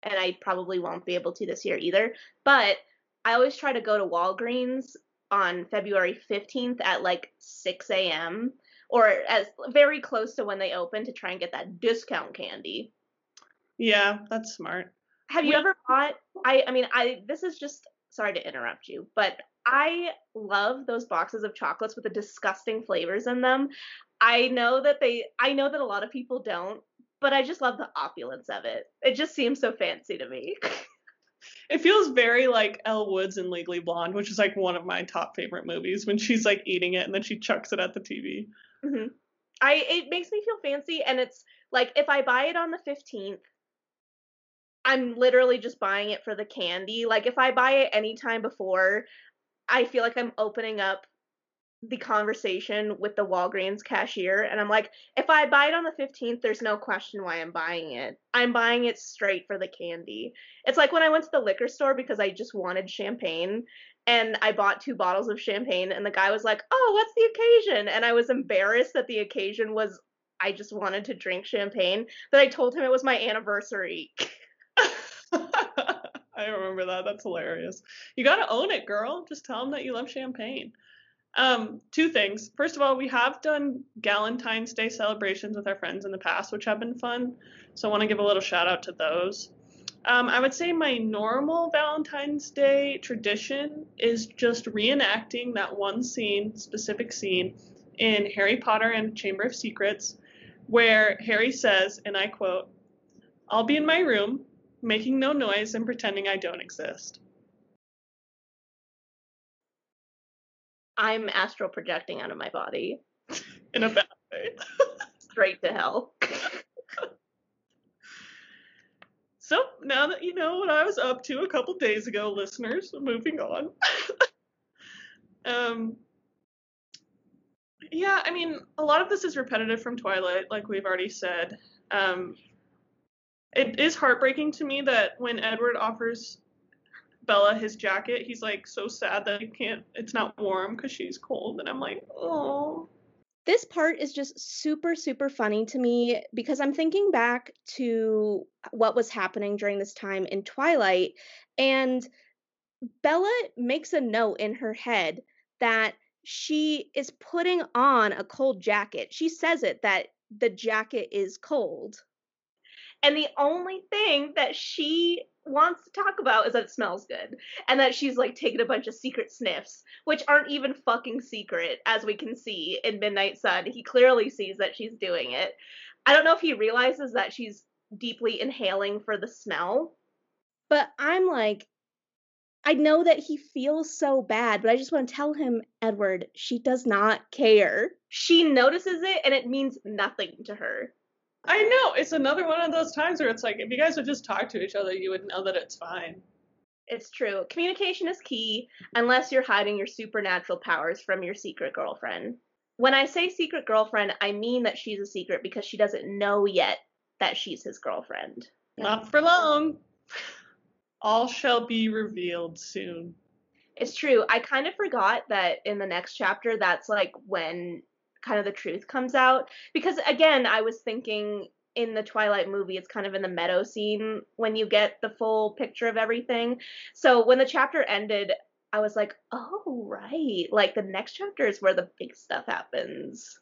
and I probably won't be able to this year either. But I always try to go to Walgreens on February 15th at like 6 a.m. or as very close to when they open to try and get that discount candy. Yeah, that's smart. Have you ever bought I I mean I this is just sorry to interrupt you, but I love those boxes of chocolates with the disgusting flavors in them. I know that they I know that a lot of people don't, but I just love the opulence of it. It just seems so fancy to me. It feels very like Elle Woods in Legally Blonde, which is like one of my top favorite movies when she's like eating it and then she chucks it at the TV. hmm I it makes me feel fancy, and it's like if I buy it on the fifteenth, I'm literally just buying it for the candy. Like if I buy it anytime before, I feel like I'm opening up the conversation with the Walgreens cashier and I'm like, if I buy it on the 15th, there's no question why I'm buying it. I'm buying it straight for the candy. It's like when I went to the liquor store because I just wanted champagne and I bought two bottles of champagne and the guy was like, "Oh, what's the occasion?" And I was embarrassed that the occasion was I just wanted to drink champagne, but I told him it was my anniversary. I remember that. That's hilarious. You got to own it, girl. Just tell them that you love champagne. Um, two things. First of all, we have done Galentine's Day celebrations with our friends in the past, which have been fun. So I want to give a little shout out to those. Um, I would say my normal Valentine's Day tradition is just reenacting that one scene, specific scene, in Harry Potter and Chamber of Secrets, where Harry says, and I quote, I'll be in my room, making no noise and pretending I don't exist. I'm astral projecting out of my body. In a bad way. Straight to hell. so now that you know what I was up to a couple days ago, listeners, moving on. um yeah, I mean, a lot of this is repetitive from Twilight, like we've already said. Um, it is heartbreaking to me that when Edward offers Bella his jacket, he's like so sad that he can't. It's not warm because she's cold, and I'm like, oh. This part is just super, super funny to me because I'm thinking back to what was happening during this time in Twilight, and Bella makes a note in her head that she is putting on a cold jacket. She says it that the jacket is cold. And the only thing that she wants to talk about is that it smells good and that she's like taking a bunch of secret sniffs, which aren't even fucking secret, as we can see in Midnight Sun. He clearly sees that she's doing it. I don't know if he realizes that she's deeply inhaling for the smell. But I'm like, I know that he feels so bad, but I just want to tell him, Edward, she does not care. She notices it and it means nothing to her. I know. It's another one of those times where it's like, if you guys would just talk to each other, you would know that it's fine. It's true. Communication is key unless you're hiding your supernatural powers from your secret girlfriend. When I say secret girlfriend, I mean that she's a secret because she doesn't know yet that she's his girlfriend. Not for long. All shall be revealed soon. It's true. I kind of forgot that in the next chapter, that's like when kind of the truth comes out. Because again, I was thinking in the Twilight movie, it's kind of in the meadow scene when you get the full picture of everything. So when the chapter ended, I was like, oh, right. Like the next chapter is where the big stuff happens.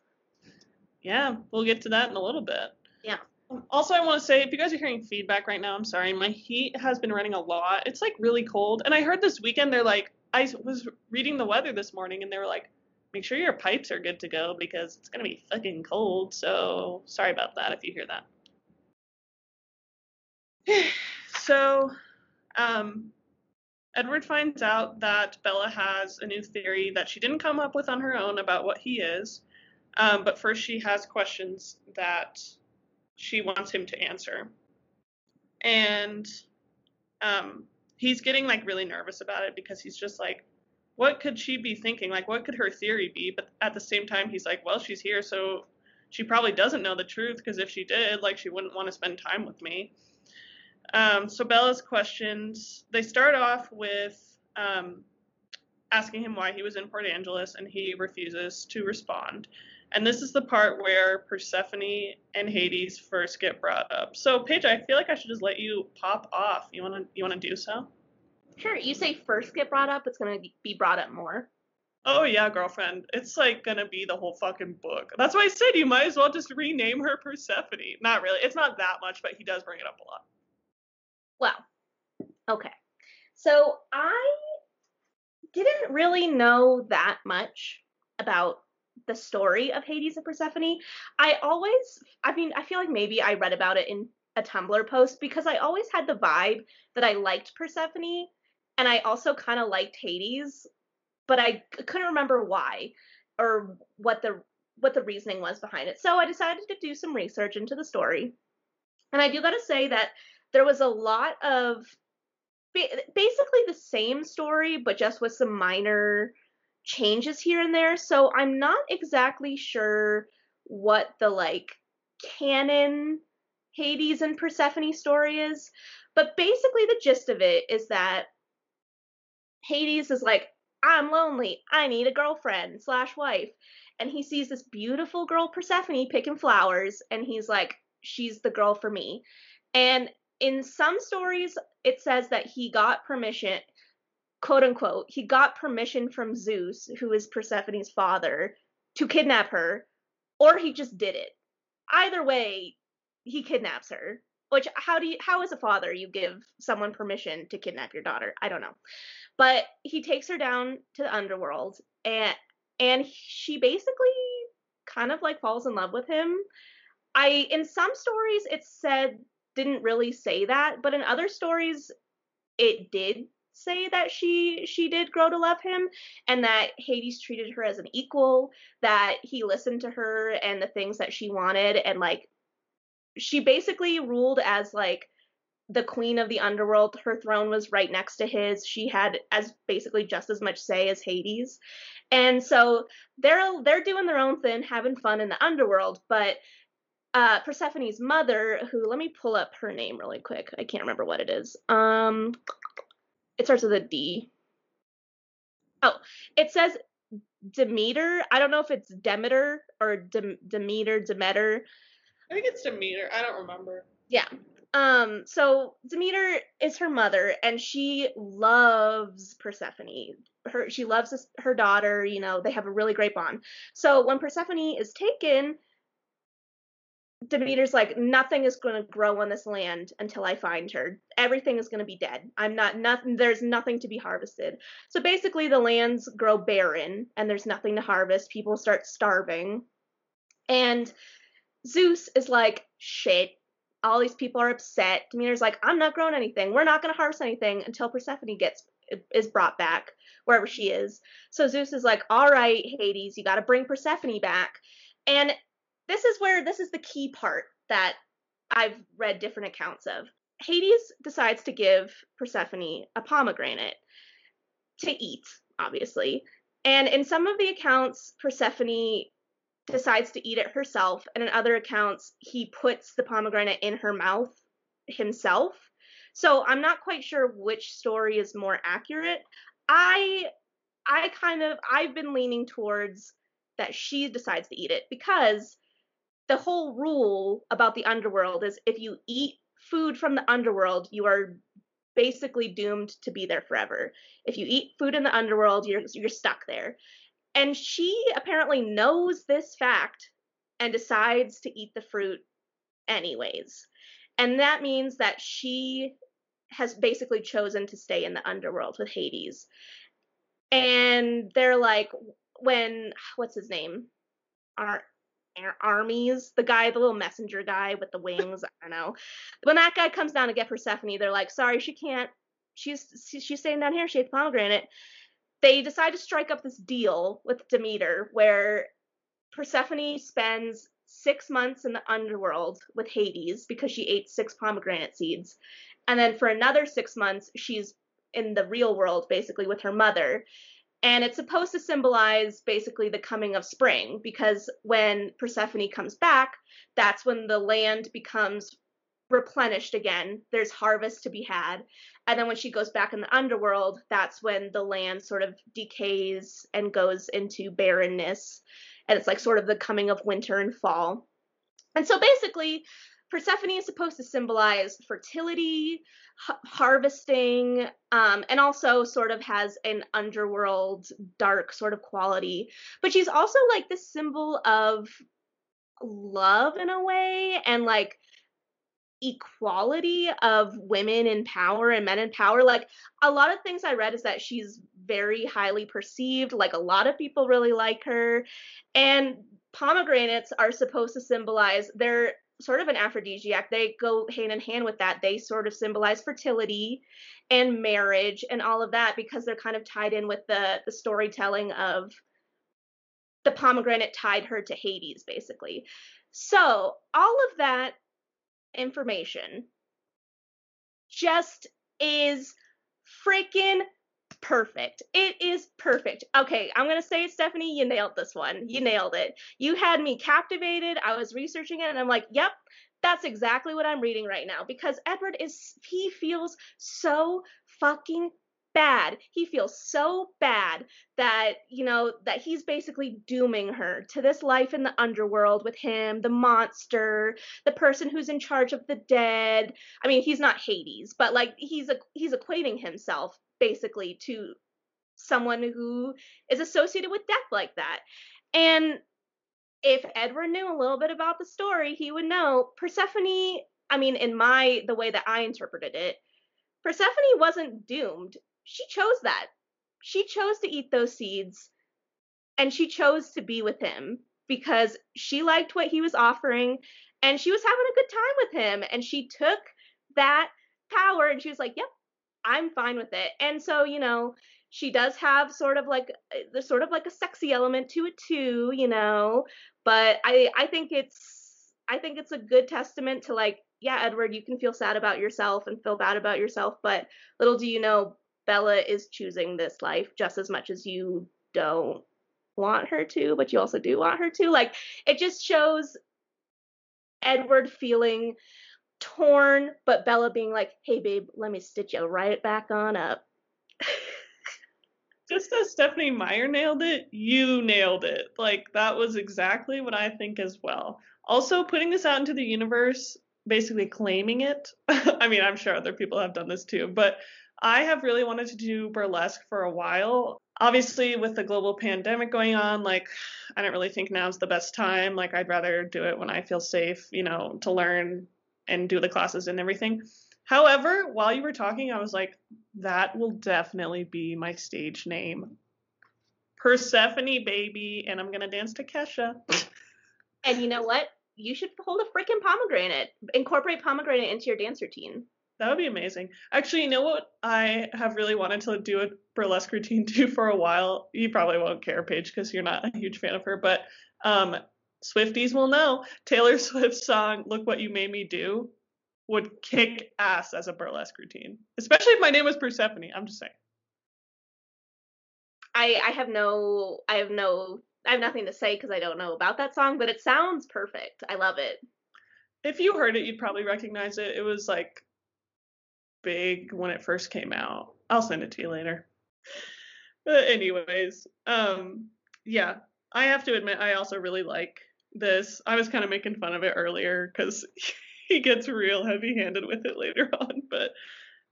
Yeah, we'll get to that in a little bit. Yeah. Um, also, I want to say, if you guys are hearing feedback right now, I'm sorry. My heat has been running a lot. It's like really cold. And I heard this weekend they're like, I was reading the weather this morning and they were like, make sure your pipes are good to go because it's going to be fucking cold. So sorry about that if you hear that. so, um, Edward finds out that Bella has a new theory that she didn't come up with on her own about what he is. Um, but first, she has questions that she wants him to answer. And um, he's getting like really nervous about it because he's just like, what could she be thinking? Like, what could her theory be? But at the same time, he's like, well, she's here, so she probably doesn't know the truth because if she did, like, she wouldn't want to spend time with me. Um, so Bella's questions, they start off with um, asking him why he was in Port Angeles, and he refuses to respond. And this is the part where Persephone and Hades first get brought up. So Paige, I feel like I should just let you pop off. You wanna you wanna do so? Sure. You say first get brought up, it's gonna be brought up more. Oh yeah, girlfriend. It's like gonna be the whole fucking book. That's why I said you might as well just rename her Persephone. Not really. It's not that much, but he does bring it up a lot. Well, okay. So I didn't really know that much about the story of Hades and Persephone. I always, I mean, I feel like maybe I read about it in a Tumblr post because I always had the vibe that I liked Persephone and I also kind of liked Hades, but I couldn't remember why or what the what the reasoning was behind it. So I decided to do some research into the story. And I do got to say that there was a lot of basically the same story but just with some minor changes here and there. So I'm not exactly sure what the like canon Hades and Persephone story is, but basically the gist of it is that Hades is like, I'm lonely. I need a girlfriend slash wife. And he sees this beautiful girl, Persephone, picking flowers, and he's like, she's the girl for me. And in some stories, it says that he got permission quote unquote, he got permission from Zeus, who is Persephone's father, to kidnap her, or he just did it. Either way, he kidnaps her. Which how do you how as a father you give someone permission to kidnap your daughter? I don't know. But he takes her down to the underworld and and she basically kind of like falls in love with him. I in some stories it said didn't really say that, but in other stories it did say that she she did grow to love him and that Hades treated her as an equal, that he listened to her and the things that she wanted and like she basically ruled as like the queen of the underworld. Her throne was right next to his. She had as basically just as much say as Hades. And so they're they're doing their own thing, having fun in the underworld, but uh, Persephone's mother, who let me pull up her name really quick. I can't remember what it is. Um, it starts with a D. Oh, it says Demeter. I don't know if it's Demeter or Dem- Demeter, Demeter. I think it's Demeter. I don't remember. Yeah. Um, so Demeter is her mother and she loves Persephone. Her she loves her daughter, you know, they have a really great bond. So when Persephone is taken, Demeter's like, nothing is going to grow on this land until I find her. Everything is going to be dead. I'm not nothing. There's nothing to be harvested. So basically, the lands grow barren, and there's nothing to harvest. People start starving, and Zeus is like, shit. All these people are upset. Demeter's like, I'm not growing anything. We're not going to harvest anything until Persephone gets is brought back wherever she is. So Zeus is like, all right, Hades, you got to bring Persephone back. And this is where this is the key part that I've read different accounts of. Hades decides to give Persephone a pomegranate to eat, obviously. And in some of the accounts, Persephone decides to eat it herself, and in other accounts, he puts the pomegranate in her mouth himself. So I'm not quite sure which story is more accurate. I I kind of I've been leaning towards that she decides to eat it because the whole rule about the underworld is if you eat food from the underworld, you are basically doomed to be there forever. If you eat food in the underworld, you're you're stuck there. And she apparently knows this fact and decides to eat the fruit anyways. And that means that she has basically chosen to stay in the underworld with Hades. And they're like, when, what's his name? Our, Ar- Hermes, the guy, the little messenger guy with the wings, I don't know. When that guy comes down to get Persephone, they're like, sorry, she can't. She's she's staying down here. She ate the pomegranate they decide to strike up this deal with Demeter where Persephone spends six months in the underworld with Hades because she ate six pomegranate seeds. And then for another six months, she's in the real world, basically, with her mother. And it's supposed to symbolize basically the coming of spring because when Persephone comes back, that's when the land becomes replenished again. There's harvest to be had. And then when she goes back in the underworld, that's when the land sort of decays and goes into barrenness. And it's like sort of the coming of winter and fall. And so basically, Persephone is supposed to symbolize fertility, harvesting, um, and also sort of has an underworld, dark sort of quality. But she's also like the symbol of love in a way and like equality of women in power and men in power. Like a lot of things I read is that she's very highly perceived. Like a lot of people really like her. And pomegranates are supposed to symbolize they're sort of an aphrodisiac. They go hand in hand with that. They sort of symbolize fertility and marriage and all of that because they're kind of tied in with the the storytelling of the pomegranate tied her to Hades basically. So, all of that information just is freaking perfect. It is perfect. Okay, I'm going to say, Stephenie, you nailed this one. You nailed it. You had me captivated. I was researching it and I'm like, yep, that's exactly what I'm reading right now because Edward is, he feels so fucking bad. He feels so bad that, you know, that he's basically dooming her to this life in the underworld with him, the monster, the person who's in charge of the dead. I mean, he's not Hades, but like he's a, he's equating himself basically to someone who is associated with death like that. And if Edward knew a little bit about the story, he would know Persephone, I mean, in my the way that I interpreted it, Persephone wasn't doomed she chose that. She chose to eat those seeds and she chose to be with him because she liked what he was offering and she was having a good time with him and she took that power and she was like, "Yep, I'm fine with it." And so, you know, she does have sort of like uh, there's sort of like a sexy element to it too, you know, but I I think it's I think it's a good testament to like yeah, Edward, you can feel sad about yourself and feel bad about yourself, but little do you know, Bella is choosing this life just as much as you don't want her to, but you also do want her to. Like it just shows Edward feeling torn, but Bella being like, "Hey babe, let me stitch you right back on up." just as Stephenie Meyer nailed it, you nailed it. Like that was exactly what I think as well. Also, putting this out into the universe, basically claiming it. I mean, I'm sure other people have done this too, but I have really wanted to do burlesque for a while. Obviously, with the global pandemic going on, like, I don't really think now's the best time. Like, I'd rather do it when I feel safe, you know, to learn and do the classes and everything. However, while you were talking, I was like, that will definitely be my stage name. Persephone, baby, and I'm going to dance to Kesha. And you know what? You should hold a freaking pomegranate. Incorporate pomegranate into your dance routine. That would be amazing. Actually, you know what I have really wanted to do a burlesque routine to for a while. You probably won't care, Paige, because you're not a huge fan of her, but um, Swifties will know Taylor Swift's song "Look What You Made Me Do" would kick ass as a burlesque routine, especially if my name was Persephone. I'm just saying. I I have no I have no I have nothing to say because I don't know about that song, but it sounds perfect. I love it. If you heard it, you'd probably recognize it. It was like big when it first came out. I'll send it to you later. But anyways, um yeah, I have to admit I also really like this. I was kind of making fun of it earlier cuz he gets real heavy-handed with it later on, but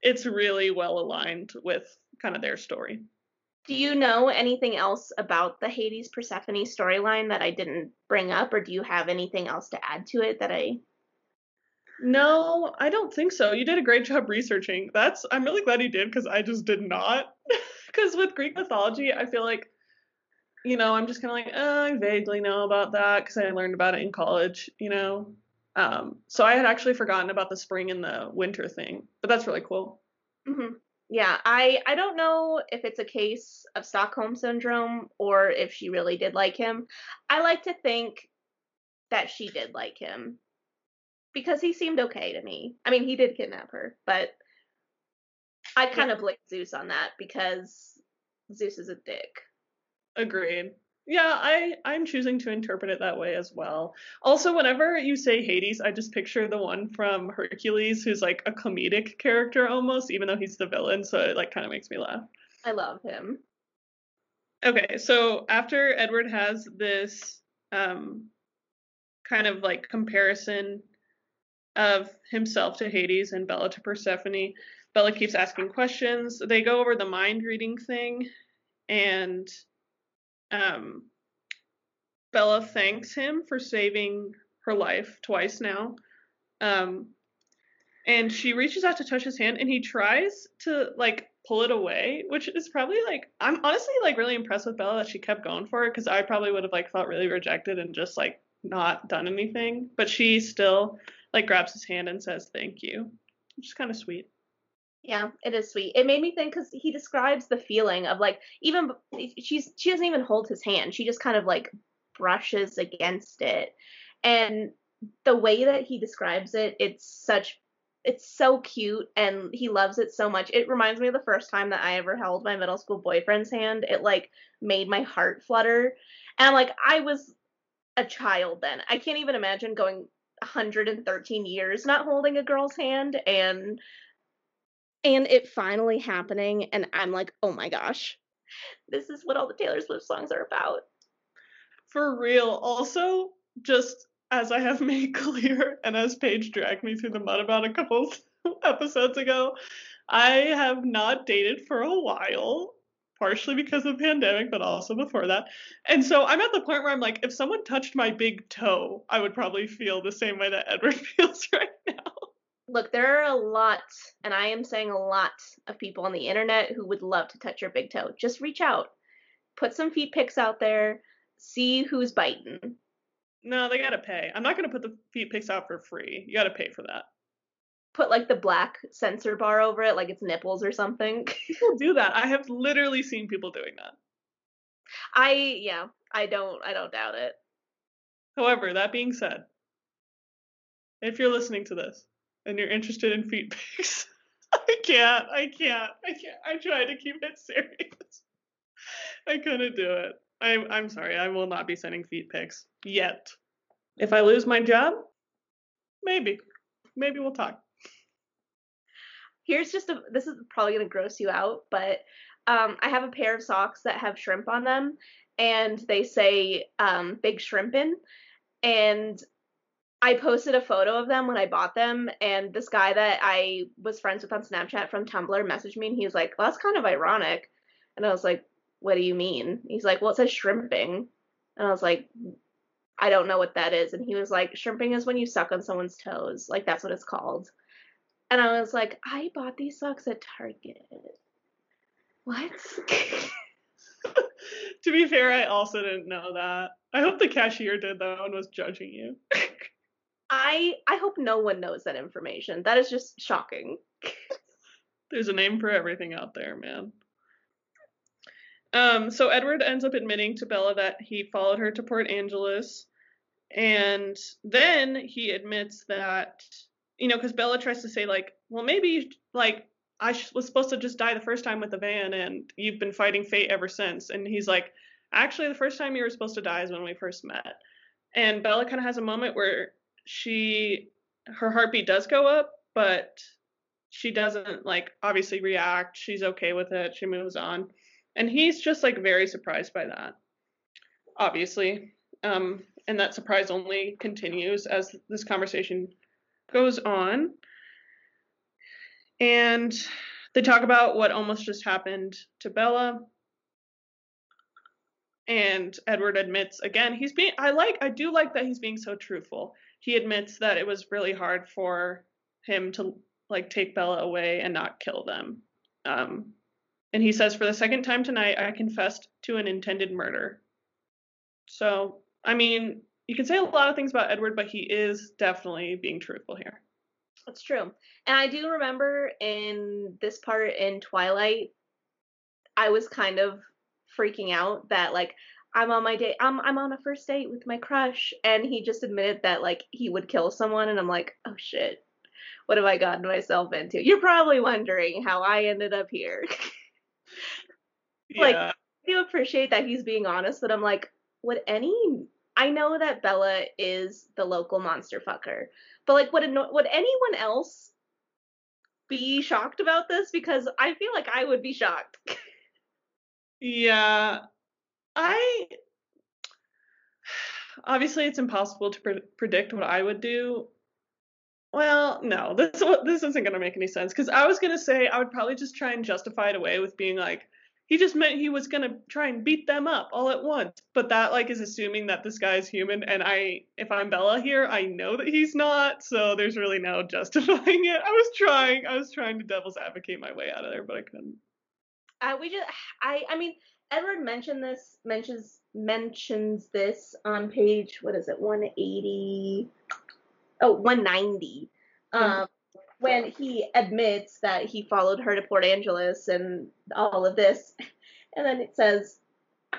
it's really well aligned with kind of their story. Do you know anything else about the Hades Persephone storyline that I didn't bring up, or do you have anything else to add to it that I? No, I don't think so. You did a great job researching. That's I'm really glad you did because I just did not. Because with Greek mythology, I feel like, you know, I'm just kind of like, oh, I vaguely know about that because I learned about it in college, you know. Um, so I had actually forgotten about the spring and the winter thing, but that's really cool. Mm-hmm. Yeah, I I don't know if it's a case of Stockholm syndrome or if she really did like him. I like to think that she did like him because he seemed okay to me. I mean, he did kidnap her, but I kind of blame Zeus on that because Zeus is a dick. Agreed. Yeah, I I'm choosing to interpret it that way as well. Also, whenever you say Hades, I just picture the one from Hercules who's like a comedic character almost, even though he's the villain, so it like kind of makes me laugh. I love him. Okay, so after Edward has this um kind of like comparison of himself to Hades and Bella to Persephone, Bella keeps asking questions. They go over the mind reading thing and um, Bella thanks him for saving her life twice now. Um, and she reaches out to touch his hand and he tries to like pull it away, which is probably like I'm honestly like really impressed with Bella that she kept going for it because I probably would have like felt really rejected and just like not done anything. But she still like grabs his hand and says thank you, which is kind of sweet. Yeah, it is sweet. It made me think because he describes the feeling of like even she's she doesn't even hold his hand. She just kind of like brushes against it, and the way that he describes it, it's such it's so cute and he loves it so much. It reminds me of the first time that I ever held my middle school boyfriend's hand. It like made my heart flutter. And like I was a child then. I can't even imagine going 113 years not holding a girl's hand and and it finally happening and i'm like oh my gosh. This is what all the taylor swift songs are about. For real. Also just as i have made clear and as paige dragged me through the mud about a couple episodes ago i have not dated for a while partially because of the pandemic but also before that and so i'm at the point where i'm like if someone touched my big toe i would probably feel the same way that edward feels right now look, there are a lot, and I am saying a lot of people on the internet who would love to touch your big toe. Just reach out, put some feet pics out there, see who's biting. No, they gotta pay. I'm not gonna put the feet pics out for free. You gotta pay for that. Put like the black censor bar over it, like it's nipples or something. People do that. I have literally seen people doing that. I yeah, I don't I don't doubt it. However, that being said, if you're listening to this and you're interested in feet pics, I can't. I can't. I can't. I tried to keep it serious. I couldn't do it. I'm I'm sorry. I will not be sending feet pics yet. If I lose my job, maybe. Maybe we'll talk. Here's just a this is probably going to gross you out, but um, I have a pair of socks that have shrimp on them and they say um, big shrimpin and I posted a photo of them when I bought them, and this guy that I was friends with on Snapchat from Tumblr messaged me, and he was like, well, "That's kind of ironic," and I was like, "What do you mean?" He's like, "Well, it says shrimping," and I was like, "I don't know what that is," and he was like, "Shrimping is when you suck on someone's toes, like that's what it's called," and I was like, "I bought these socks at Target." What? to be fair, I also didn't know that. I hope the cashier did though and was judging you. I I hope no one knows that information. That is just shocking. There's a name for everything out there, man. Um, so Edward ends up admitting to Bella that he followed her to Port Angeles, and then he admits that you know, because Bella tries to say like, well, maybe like I was supposed to just die the first time with the van, and you've been fighting fate ever since. And he's like, actually the first time you were supposed to die is when we first met. And Bella kind of has a moment where she her heartbeat does go up, but she doesn't like obviously react. She's okay with it. She moves on. And he's just like very surprised by that. Obviously. Um and that surprise only continues as this conversation goes on. And they talk about what almost just happened to Bella. And Edward admits again, he's being I like I do like that he's being so truthful. He admits that it was really hard for him to like take Bella away and not kill them. Um and he says for the second time tonight I confessed to an intended murder. So, I mean, you can say a lot of things about Edward, but he is definitely being truthful here. That's true. And I do remember in this part in Twilight, I was kind of freaking out that like I'm on my date I'm I'm on a first date with my crush and he just admitted that like he would kill someone and I'm like, "Oh shit. What have I gotten myself into?" You're probably wondering how I ended up here. like Yeah. I do appreciate that he's being honest, but I'm like, would any I know that Bella is the local monster fucker, but like would ano- would anyone else be shocked about this because I feel like I would be shocked. Yeah. I obviously it's impossible to pre- predict what I would do. Well, no, this this isn't to make any sense because I was to say I would probably just try and justify it away with being like he just meant he was going to try and beat them up all at once. But that like is assuming that this guy is human and I if I'm Bella here, I know that he's not, so there's really no justifying it. I was trying. I was trying to devil's advocate my way out of there, but I couldn't. Uh, we just I I mean Edward mentioned this mentions mentions this on page what is it 180 oh 190 um when he admits that he followed her to Port Angeles and all of this and then it says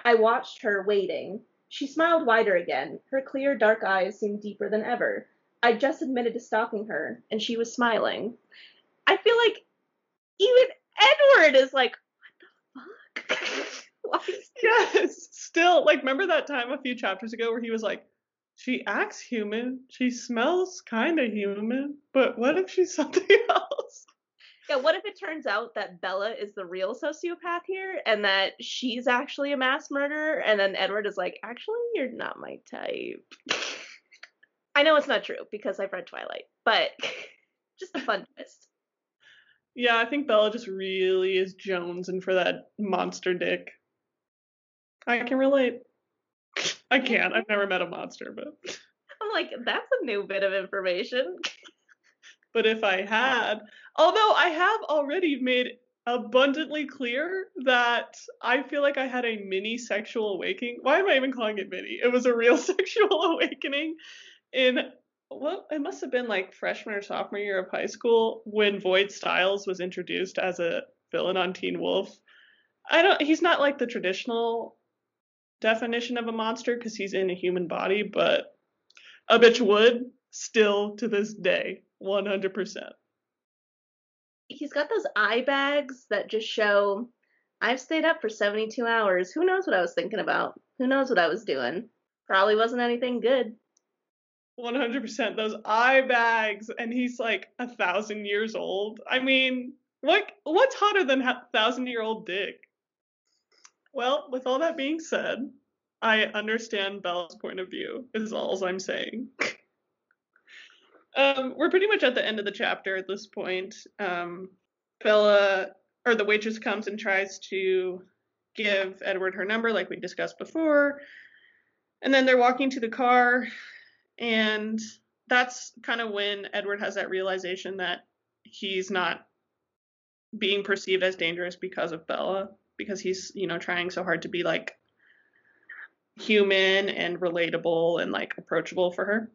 I watched her waiting. She smiled wider again. Her clear dark eyes seemed deeper than ever. I just admitted to stalking her and she was smiling. I feel like even Edward is like what the fuck? Yes, still like remember that time a few chapters ago where he was like, she acts human, she smells kind of human, but what if she's something else? Yeah, what if it turns out that Bella is the real sociopath here and that she's actually a mass murderer and then Edward is like, actually, you're not my type. I know it's not true because I've read Twilight, but just a fun twist. Yeah, I think Bella just really is Jones and for that monster dick. I can relate. I can't. I've never met a monster, but I'm like, that's a new bit of information. but if I had, although I have already made abundantly clear that I feel like I had a mini sexual awakening. Why am I even calling it mini? It was a real sexual awakening in well, it must have been like freshman or sophomore year of high school when Void Stiles was introduced as a villain on Teen Wolf. I don't he's not like the traditional definition of a monster because he's in a human body, but a bitch would still to this day, 100%. He's got those eye bags that just show I've stayed up for 72 hours. Who knows what I was thinking about? Who knows what I was doing? Probably wasn't anything good. 100% those eye bags and he's like a thousand years old i mean what what's hotter than a thousand year old dick well with all that being said i understand bella's point of view is all i'm saying. Um we're pretty much at the end of the chapter at this point. Um bella or the waitress comes and tries to give edward her number like we discussed before. And then they're walking to the car and that's kind of when Edward has that realization that he's not being perceived as dangerous because of Bella, because he's, you know, trying so hard to be like human and relatable and like approachable for her.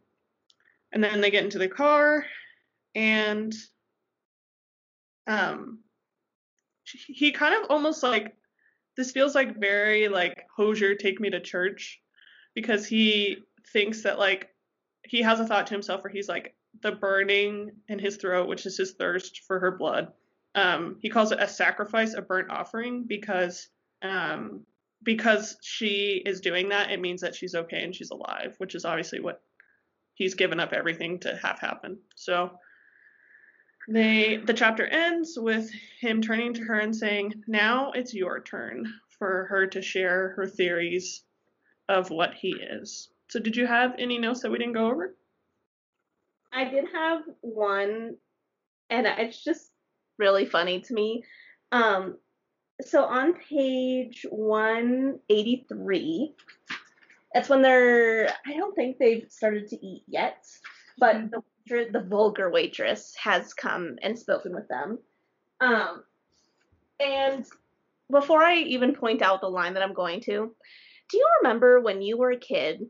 And then they get into the car and um he kind of almost like this feels like very like Hozier take me to church because he thinks that like he has a thought to himself where he's like the burning in his throat, which is his thirst for her blood. Um, he calls it a sacrifice, a burnt offering, because um, because she is doing that, it means that she's okay and she's alive, which is obviously what he's given up everything to have happen. So they the chapter ends with him turning to her and saying, "Now it's your turn for her to share her theories of what he is." So did you have any notes that we didn't go over? I did have one, and it's just really funny to me. Um, so on page 183, that's when they're, I don't think they've started to eat yet, but the, the vulgar waitress has come and spoken with them. Um, and before I even point out the line that I'm going to, do you remember when you were a kid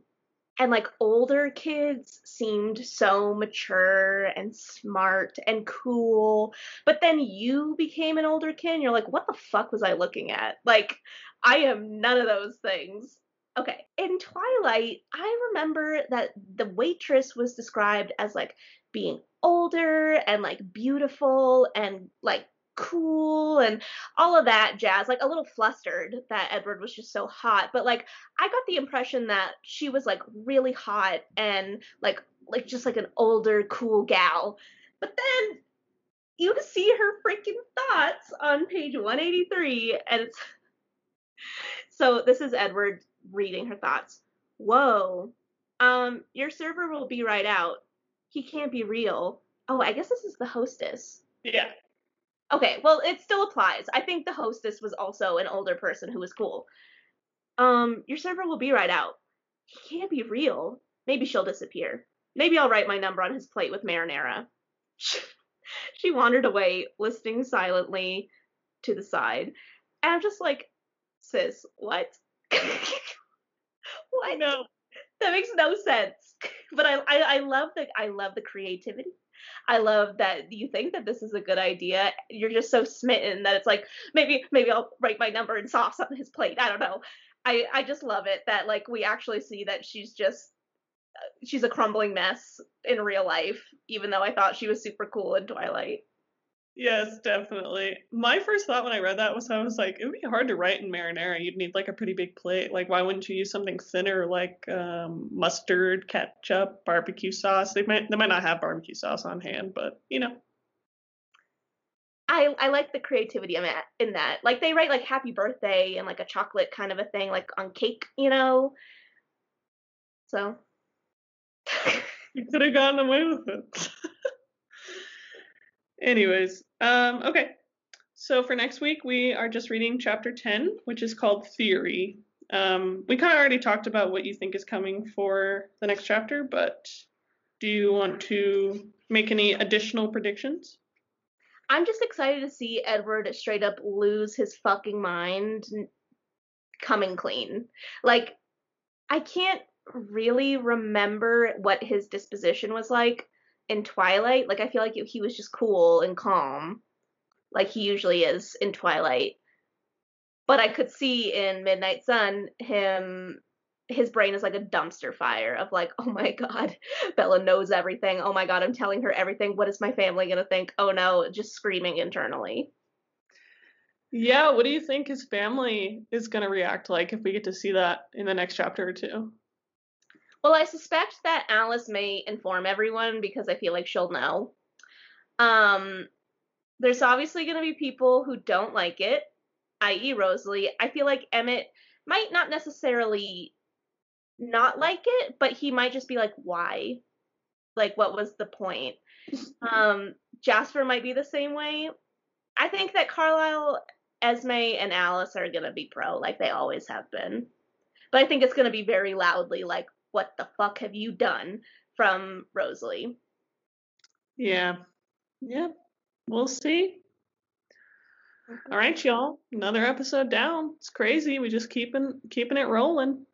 and like older kids seemed so mature and smart and cool. But then you became an older kid and you're like what the fuck was i looking at? Like i am none of those things. Okay in twilight i remember that the waitress was described as like being older and like beautiful and like cool and all of that jazz like a little flustered that edward was just so hot but like i got the impression that she was like really hot and like like just like an older cool gal. But then you see her freaking thoughts on page 183 and it's so this is edward reading her thoughts. Whoa um your server will be right out. He can't be real. Oh i guess this is the hostess. Yeah Okay, well, it still applies. I think the hostess was also an older person who was cool. Um, your server will be right out. He can't be real. Maybe she'll disappear. Maybe I'll write my number on his plate with marinara. she wandered away, listening silently to the side. And I'm just like, sis, what? what? No. That makes no sense. But I, I, I love the I love the creativity I love that you think that this is a good idea. You're just so smitten that it's like maybe maybe I'll write my number and sauce on his plate. I don't know. I I just love it that like we actually see that she's just uh, she's a crumbling mess in real life even though I thought she was super cool in Twilight. Yes, definitely. My first thought when I read that was I was like, it would be hard to write in marinara. You'd need like a pretty big plate. Like, why wouldn't you use something thinner like um, mustard, ketchup, barbecue sauce? They might they might not have barbecue sauce on hand, but you know. I I like the creativity in that in that. Like they write like happy birthday and like a chocolate kind of a thing, like on cake, you know. So. you could have gotten away with it. Anyways, um, okay. So for next week, we are just reading chapter 10, which is called Theory. Um, we kind of already talked about what you think is coming for the next chapter, but do you want to make any additional predictions? I'm just excited to see Edward straight up lose his fucking mind coming clean. Like, I can't really remember what his disposition was like in Twilight. Like I feel like he was just cool and calm, like he usually is in Twilight. But I could see in Midnight Sun him his brain is like a dumpster fire of like, oh my god, Bella knows everything. Oh my god, I'm telling her everything. What is my family gonna think? Oh no, just screaming internally. Yeah, what do you think his family is gonna react like if we get to see that in the next chapter or two? Well, I suspect that Alice may inform everyone because I feel like she'll know. Um, there's obviously going to be people who don't like it, i.e., Rosalie. I feel like Emmett might not necessarily not like it, but he might just be like, why? Like, what was the point? um, Jasper might be the same way. I think that Carlisle, Esme, and Alice are going to be pro, like they always have been. But I think it's going to be very loudly like, what the fuck have you done from Rosalie. Yeah. Yep. We'll see. All right, y'all. Another episode down. It's crazy. We just keeping keeping it rolling.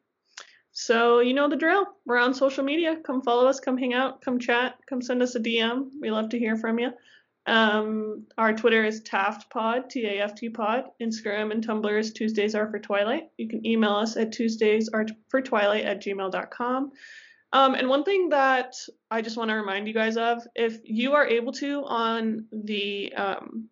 So you know the drill. We're on social media. Come follow us. Come hang out. Come chat. Come send us a DM. We love to hear from you. Um, our Twitter is TaftPod, T-A-F-T Pod. Instagram and Tumblr is Tuesdays are for Twilight. You can email us at Tuesdays are for Twilight at gmail.com. Um, and one thing that I just want to remind you guys of, if you are able to on the um,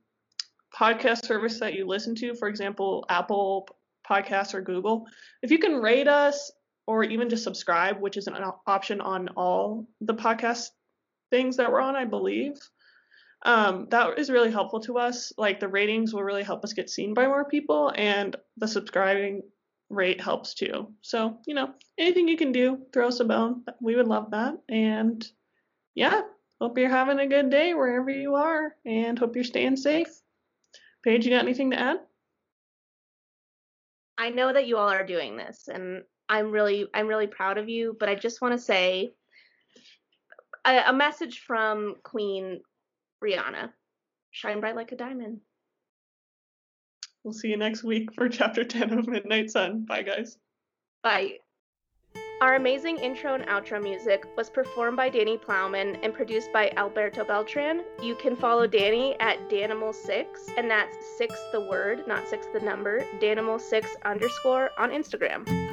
podcast service that you listen to, for example, Apple Podcasts or Google. If you can rate us or even just subscribe, which is an option on all the podcast things that we're on, I believe. Um, that is really helpful to us. Like the ratings will really help us get seen by more people, and the subscribing rate helps too. So, you know, anything you can do, throw us a bone. We would love that. And yeah, hope you're having a good day wherever you are, and hope you're staying safe. Paige, you got anything to add? I know that you all are doing this, and I'm really I'm really proud of you, but I just want to say a, a message from Queen Rihanna. Shine bright like a diamond. We'll see you next week for chapter 10 of Midnight Sun. Bye guys. Bye. Our amazing intro and outro music was performed by Danny Plowman and produced by Alberto Beltran. You can follow Danny at Danimal6, and that's six the word, not six the number, Danimal6 underscore on Instagram.